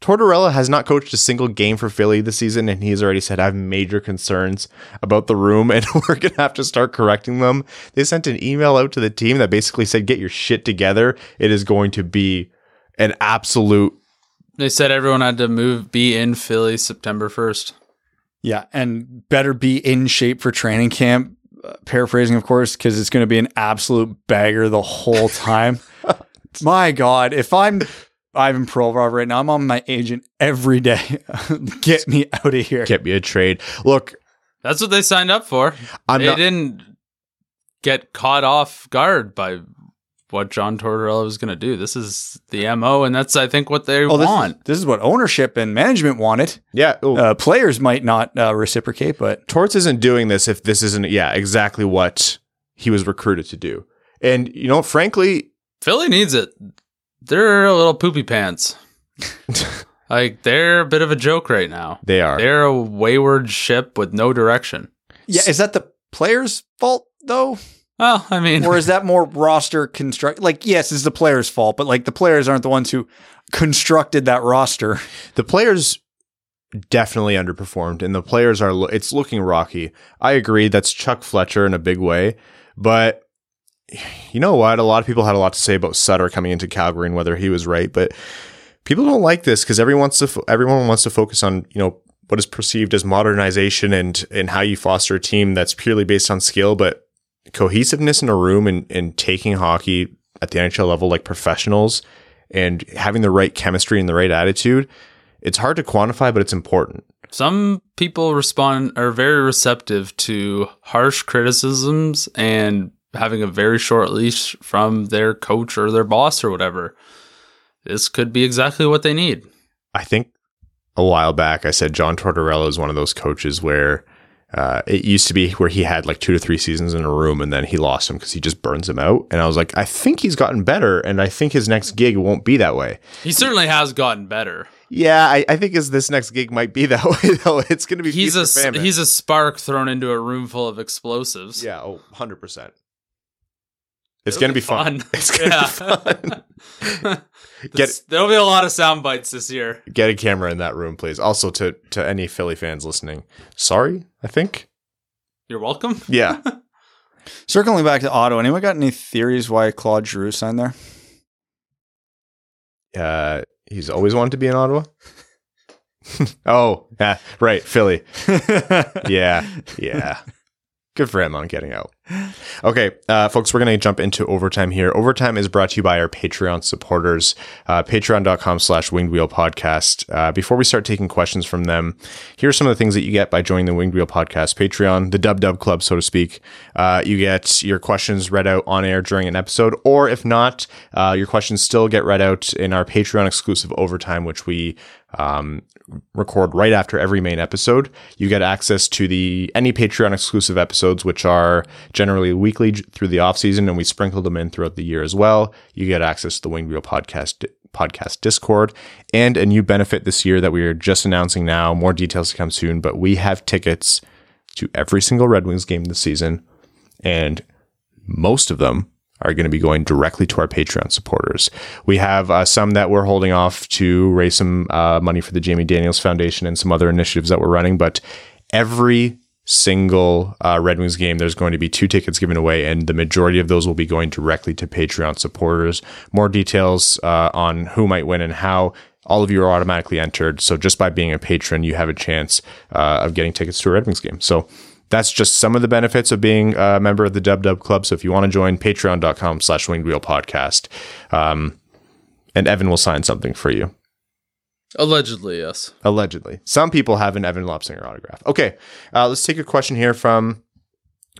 Tortorella has not coached a single game for Philly this season, and he's already said, I have major concerns about the room, and we're going to have to start correcting them. They sent an email out to the team that basically said, Get your shit together. It is going to be an absolute. They said everyone had to move, be in Philly September 1st. Yeah, and better be in shape for training camp. Uh, paraphrasing, of course, because it's going to be an absolute bagger the whole time. My God, if I'm Ivan Provorov right now, I'm on my agent every day. Get me out of here. Get me a trade. Look, That's what they signed up for. I'm they not- didn't get caught off guard by what John Tortorella was going to do. This is the MO, and that's, I think, what they Oh, this, want. is, this is what ownership and management wanted. yeah, Uh, players might not uh, reciprocate, but Torts isn't doing this if this isn't, yeah, exactly what he was recruited to do. And, you know, frankly, Philly needs it. They're a little poopy pants. like they're a bit of a joke right now. they are. They're a wayward ship with no direction. yeah, is that the players' fault though, Well, I mean, or is that more roster construct? Like, yes, it's the players' fault, but like the players aren't the ones who constructed that roster. the players definitely underperformed and the players are lo- it's looking rocky i agree that's chuck fletcher in a big way but you know what a lot of people had a lot to say about sutter coming into calgary and whether he was right but people don't like this because everyone wants to fo- everyone wants to focus on you know what is perceived as modernization and and how you foster a team that's purely based on skill but cohesiveness in a room and, and taking hockey at the nhl level like professionals and having the right chemistry and the right attitude it's hard to quantify, but it's important. some people respond are very receptive to harsh criticisms and having a very short leash from their coach or their boss or whatever. This could be exactly what they need. I think a while back I said John Tortorella is one of those coaches where uh, it used to be where he had like two to three seasons in a room and then he lost him because he just burns him out. And I was like, I think he's gotten better, and I think his next gig won't be that way. He certainly has gotten better. Yeah, I, I think his this next gig might be that way though. It's going to be He's a famine. he's a spark thrown into a room full of explosives. yeah, oh, 100 percent. It's going to be fun. It's going to be fun. This- There'll be a lot of sound bites this year. Get a camera in that room, please. Also, to to any Philly fans listening, sorry. I think You're welcome. yeah. Circling back to Otto, anyone got any theories why Claude Giroux signed there? uh, he's always wanted to be in Ottawa. oh, yeah, right, Philly. Yeah, yeah. Good for him on getting out. Okay, uh, folks, we're going to jump into overtime here. Overtime is brought to you by our Patreon supporters, uh, patreon.com slash winged wheel podcast. Uh, before we start taking questions from them, here are some of the things that you get by joining the winged wheel podcast Patreon, the dub dub club, so to speak. Uh, you get your questions read out on air during an episode, or if not, uh, your questions still get read out in our Patreon exclusive overtime, which we um, record right after every main episode. You get access to the any Patreon exclusive episodes, which are generally weekly through the off season, and we sprinkle them in throughout the year as well. You get access to the Winged Wheel podcast podcast Discord and a new benefit this year that we are just announcing now. More details to come soon, but we have tickets to every single Red Wings game this season, and most of them are going to be going directly to our Patreon supporters. We have uh, some that we're holding off to raise some uh, money for the Jamie Daniels Foundation and some other initiatives that we're running, but every single uh, Red Wings game, there's going to be two tickets given away, and the majority of those will be going directly to Patreon supporters. More details uh, on who might win and how. All of you are automatically entered. So just by being a patron, you have a chance uh, of getting tickets to a Red Wings game. So that's just some of the benefits of being a member of the Dub Dub Club. So if you want to join, patreon.com slash winged wheel podcast. Um, and Evan will sign something for you. Allegedly, yes. Allegedly. Some people have an Evan Lobsinger autograph. Okay, uh, let's take a question here from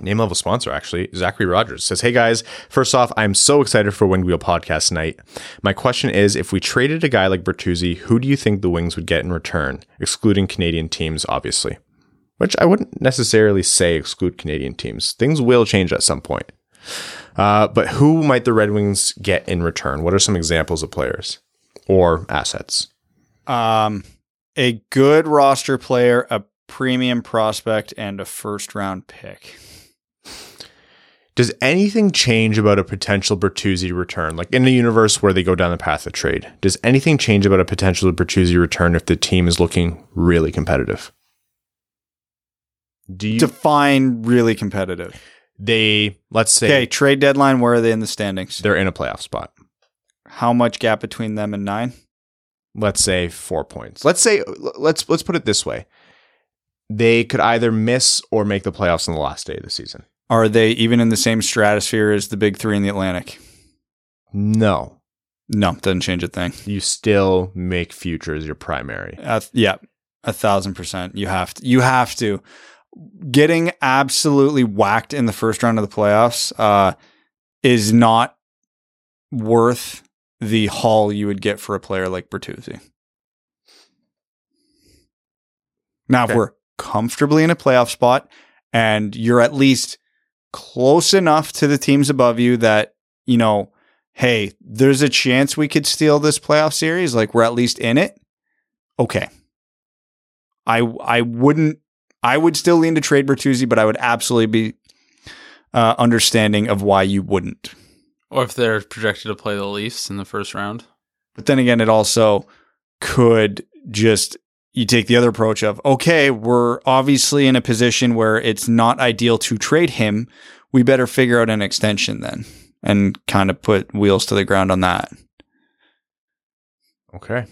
name level sponsor, actually. Zachary Rogers says, Hey guys, first off, I'm so excited for Winged Wheel podcast night. My question is if we traded a guy like Bertuzzi, who do you think the Wings would get in return? Excluding Canadian teams, obviously. Which I wouldn't necessarily say exclude Canadian teams. Things will change at some point. Uh, but who might the Red Wings get in return? What are some examples of players or assets? Um, a good roster player, a premium prospect, and a first round pick. Does anything change about a potential Bertuzzi return? Like in a universe where they go down the path of trade, does anything change about a potential Bertuzzi return if the team is looking really competitive? Do you Define really competitive. they let's say Okay, trade deadline. Where are they in the standings? they're in a playoff spot. How much gap between them and nine? Let's say 4 points. Let's say let's let's put it this way. They could either miss or make the playoffs on the last day of the season. Are they even in the same stratosphere as the big three in the Atlantic? No. No, doesn't change a thing. You still make futures your primary. Uh, yeah, a thousand percent. You have to. You have to. Getting absolutely whacked in the first round of the playoffs uh, is not worth the haul you would get for a player like Bertuzzi. Now, Okay. if we're comfortably in a playoff spot and you're at least close enough to the teams above you that, you know, hey, there's a chance we could steal this playoff series, like we're at least in it. Okay. I I wouldn't I would still lean to trade Bertuzzi, but I would absolutely be uh, understanding of why you wouldn't. Or if they're projected to play the Leafs in the first round. But then again, it also could just you take the other approach of okay, we're obviously in a position where it's not ideal to trade him. We better figure out an extension then and kind of put wheels to the ground on that. Okay.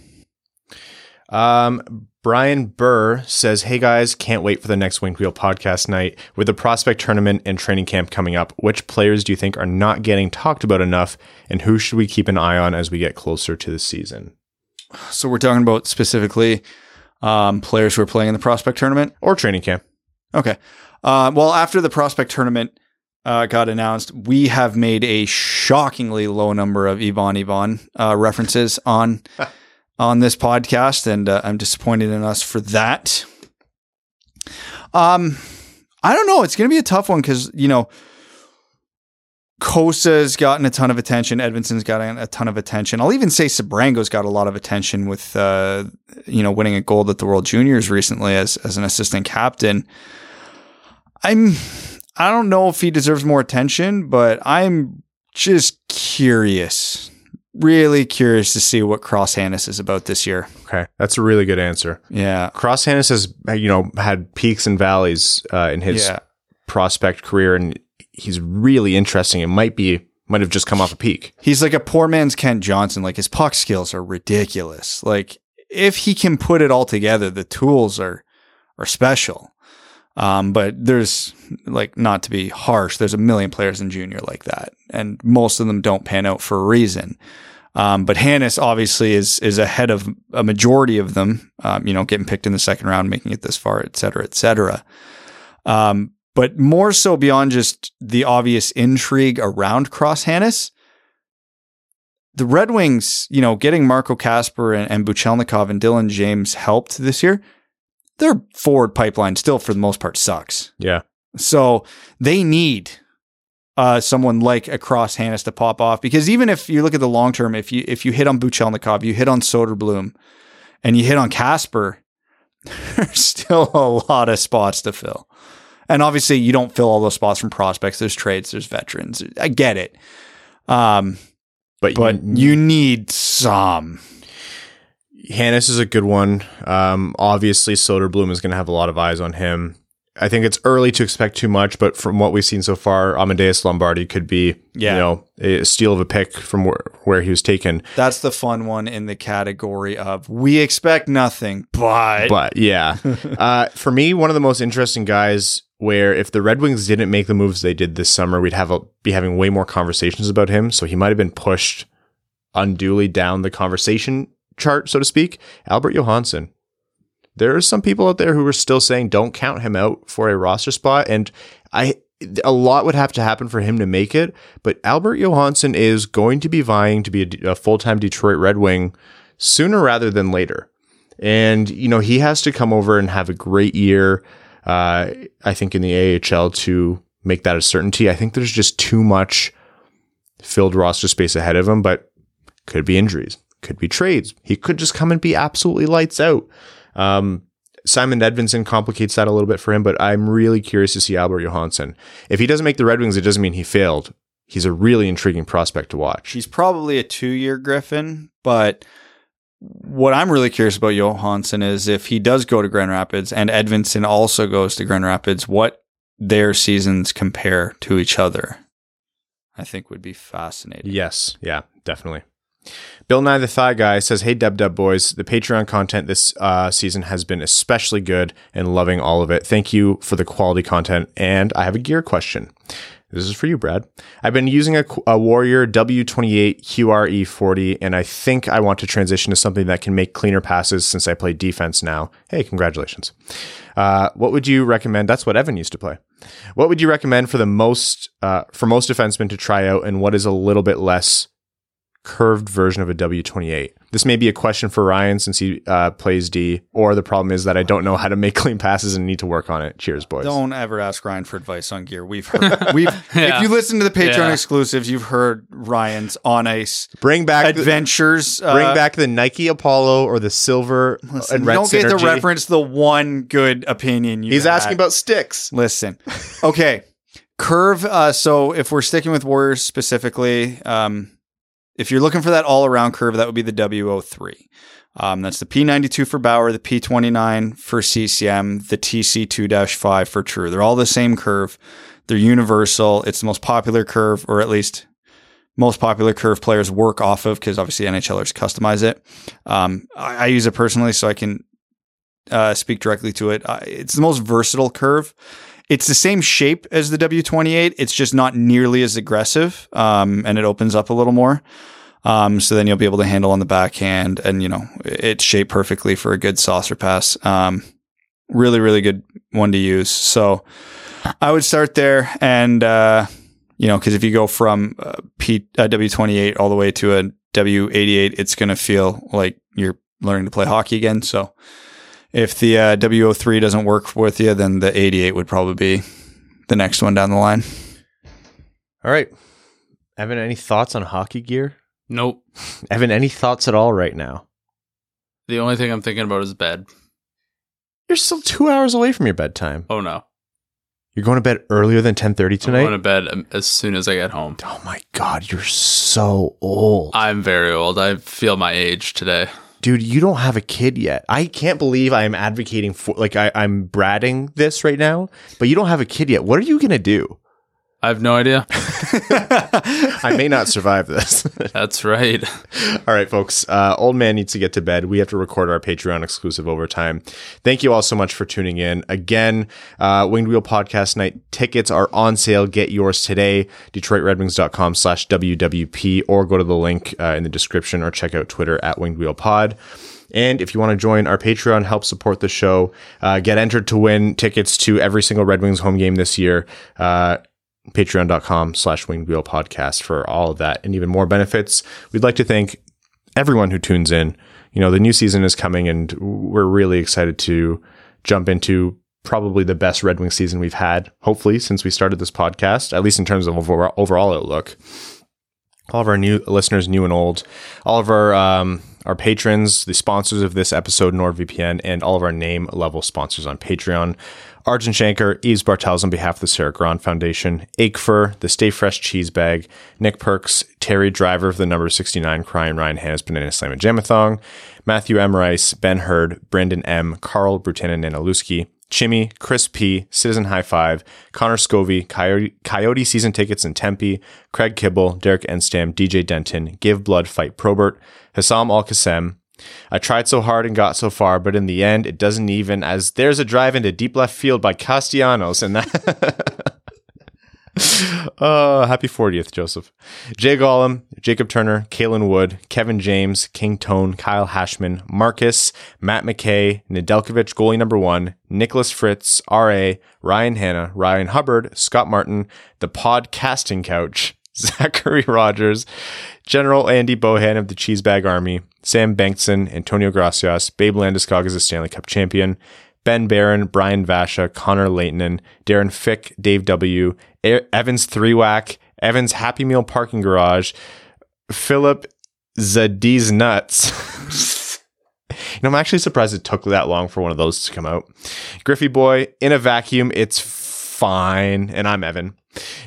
Um, Brian Burr says, Hey guys, can't wait for the next Winged Wheel podcast night. With the prospect tournament and training camp coming up, which players do you think are not getting talked about enough, and who should we keep an eye on as we get closer to the season? So we're talking about specifically um, players who are playing in the prospect tournament. Or training camp. Okay. Uh, well, after the prospect tournament uh, got announced, we have made a shockingly low number of Ivan Ivan uh, references on on this podcast, and uh, I'm disappointed in us for that. Um, I don't know. It's going to be a tough one because you know. Cossa's gotten a ton of attention. Edvinsson's gotten a ton of attention. I'll even say Sebrango's got a lot of attention with, uh, you know, winning a gold at the World Juniors recently as as an assistant captain. I'm I don't know if he deserves more attention, but I'm just curious, really curious to see what Cross Hanas is about this year. Okay. That's a really good answer. Yeah, Cross Hanas has, you know, had peaks and valleys uh, in his yeah, prospect career, and he's really interesting. It might be, might have just come off a peak. he's like a poor man's Kent Johnson. Like his puck skills are ridiculous. Like if he can put it all together, the tools are are special. Um, but there's like not to be harsh. There's a million players in junior like that, and most of them don't pan out for a reason. Um, but Hanas obviously is is ahead of a majority of them. Um, you know, getting picked in the second round, making it this far, et cetera, et cetera. Um, but more so beyond just the obvious intrigue around Cross Hanas, the Red Wings, you know, getting Marco Kasper and, and Buchelnikov and Dylan James helped this year. Their forward pipeline still, for the most part, sucks. Yeah. So they need uh, someone like a Cross Hanas to pop off because even if you look at the long term, if you if you hit on Buchelnikov, you hit on Soderblom, and you hit on Kasper, there's still a lot of spots to fill. And obviously, you don't fill all those spots from prospects. There's trades, there's veterans. I get it, um, But, but you need some. Hanas is a good one. Um, obviously, Soderblom is going to have a lot of eyes on him. I think it's early to expect too much, but from what we've seen so far, Amadeus Lombardi could be, Yeah. you know, a steal of a pick from where, where he was taken. That's the fun one in the category of we expect nothing, but, But yeah, uh, for me, one of the most interesting guys. Where if the Red Wings didn't make the moves they did this summer, we'd have a, be having way more conversations about him. So he might have been pushed unduly down the conversation chart, so to speak. Albert Johansson. There are some people out there who are still saying don't count him out for a roster spot, and I a lot would have to happen for him to make it. But Albert Johansson is going to be vying to be a, a full time Detroit Red Wing sooner rather than later. And, you know, he has to come over and have a great year, uh, I think, in the AHL to make that a certainty. I think there's just too much filled roster space ahead of him, but could be injuries, could be trades. He could just come and be absolutely lights out. Um, Simon Edvinsson complicates that a little bit for him, but I'm really curious to see Albert Johansson. If he doesn't make the Red Wings, it doesn't mean he failed. He's a really intriguing prospect to watch. He's probably a two year Griffin, but what I'm really curious about Johansson is if he does go to Grand Rapids and Edvinsson also goes to Grand Rapids, what their seasons compare to each other. I think would be fascinating. Yes, yeah, definitely. Bill Nye the Thigh Guy says, Hey, Dub Dub Boys, the Patreon content this uh, season has been especially good and loving all of it. Thank you for the quality content. And I have a gear question. This is for you, Brad. I've been using a, a Warrior W28 QRE40, and I think I want to transition to something that can make cleaner passes since I play defense now. Hey, congratulations. Uh, what would you recommend? That's what Evan used to play. What would you recommend for the most uh, for most defensemen to try out, and what is a little bit less curved version of a W28. This may be a question for Ryan since he uh, plays D, or the problem is that I don't know how to make clean passes and need to work on it. Cheers, boys. Don't ever ask Ryan for advice on gear. We've heard, we've Yeah. if you listen to the Patreon Yeah. exclusives, you've heard Ryan's on ice Bring back the, adventures. bring uh, back the Nike Apollo or the silver listen, and red don't get the reference the one good opinion. You He's asking about sticks. Listen, okay, curve. Uh, so if we're sticking with Warriors specifically, um, if you're looking for that all around curve, that would be the W03. Um, that's the P92 for Bauer, the P29 for CCM, the TC2 5 for True. They're all the same curve. They're universal. It's the most popular curve, or at least most popular curve players work off of because obviously NHLers customize it. Um, I, I use it personally, so I can uh, speak directly to it. Uh, it's the most versatile curve. It's the same shape as the W28. It's just not nearly as aggressive, um, and it opens up a little more. Um, so then you'll be able to handle on the backhand, and you know it's shaped perfectly for a good saucer pass. Um, really, really good one to use. So I would start there, and uh, you know, because if you go from uh, P uh, W28 all the way to a W88, it's going to feel like you're learning to play hockey again. So if the uh, W03 doesn't work with you, then the 88 would probably be the next one down the line. All right. Evan, any thoughts on hockey gear? Nope. Evan, any thoughts at all right now? The only thing I'm thinking about is bed. You're still two hours away from your bedtime. Oh no. You're going to bed earlier than 10:30 I'm tonight. going to bed um, as soon as I get home. oh my god, you're so old. I'm very old. I feel my age today. Dude, you don't have a kid yet. I can't believe I am advocating for like I, I'm bradding this right now, but you don't have a kid yet. What are you gonna do? I have no idea. I may not survive this. That's right. all right, folks. Uh, old man needs to get to bed. We have to record our Patreon exclusive overtime. Thank you all so much for tuning in. Again, uh, Winged Wheel Podcast Night tickets are on sale. Get yours today. DetroitRedWings.com slash WWP or go to the link uh, in the description or check out Twitter at Winged Wheel Pod. And if you want to join our Patreon, help support the show, uh, get entered to win tickets to every single Red Wings home game this year. Uh, Patreon.com slash winged wheel podcast for all of that and even more benefits. We'd like to thank everyone who tunes in. You know, the new season is coming and we're really excited to jump into probably the best Red Wing season we've had, hopefully, since we started this podcast, at least in terms of overall, outlook. All of our new listeners, new and old, all of our um, our patrons, the sponsors of this episode, NordVPN, and all of our name level sponsors on Patreon. Arjun Shankar, Eves Bartels on behalf of the Sarah Grand Foundation, Aikfer, the Stay Fresh Cheese Bag, Nick Perks, Terry Driver of the number 69, Crying Ryan Hannah's Banana Slam and Jamathong, Matthew M. Rice, Ben Hurd, Brendan M., Carl Brutanen Nanaluski, Chimmy, Chris P, Citizen High Five, Connor Scovey, Coyote, Coyote season tickets in Tempe, Craig Kibble, Derek Enstam, DJ Denton, Give Blood Fight Probert, Hassam Al Qassem. I tried so hard and got so far, but in the end, it doesn't even. As there's a drive into deep left field by Castellanos, and that. uh, happy 40th, Joseph. Jay Gollum, Jacob Turner, Kalen Wood, Kevin James, King Tone, Kyle Hashman, Marcus, Matt McKay, Nedeljkovic, goalie number one, Nicholas Fritz, R.A., Ryan Hanna, Ryan Hubbard, Scott Martin, the podcasting couch, Zachary Rogers, General Andy Bohan of the Cheesebag Army, Sam Bankson, Antonio Gracias, Babe Landeskog is a Stanley Cup champion, Ben Barron, Brian Vasha, Connor Leighton, Darren Fick, Dave W., Evans Three Whack, Evans Happy Meal Parking Garage, Philip Zadiz Nuts. you know, I'm actually surprised it took that long for one of those to come out. Griffey Boy, in a vacuum, it's fine. And I'm Evan.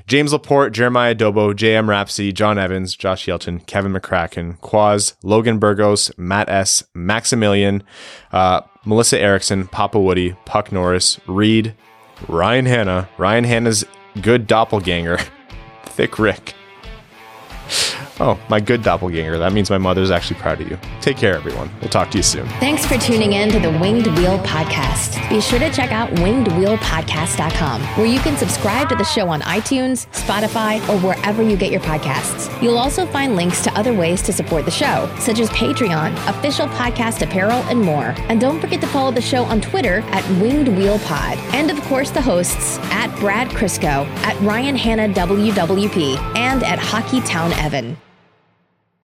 James Laporte, Jeremiah Dobo, J.M. Rapsy, John Evans, Josh Yelton, Kevin McCracken, Quaz, Logan Burgos, Matt S., Maximilian, uh, Melissa Erickson, Papa Woody, Puck Norris, Reed, Ryan Hanna, Ryan Hanna's good doppelganger, Thick Rick. Oh, my good doppelganger. That means my mother's actually proud of you. Take care, everyone. We'll talk to you soon. Thanks for tuning in to the Winged Wheel Podcast. Be sure to check out wingedwheelpodcast.com, where you can subscribe to the show on iTunes, Spotify, or wherever you get your podcasts. You'll also find links to other ways to support the show, such as Patreon, official podcast apparel, and more. And don't forget to follow the show on Twitter at Winged Wheel Pod. And of course, the hosts at Brad Crisco, at Ryan Hanna WWP, and at Hockey Town Evan.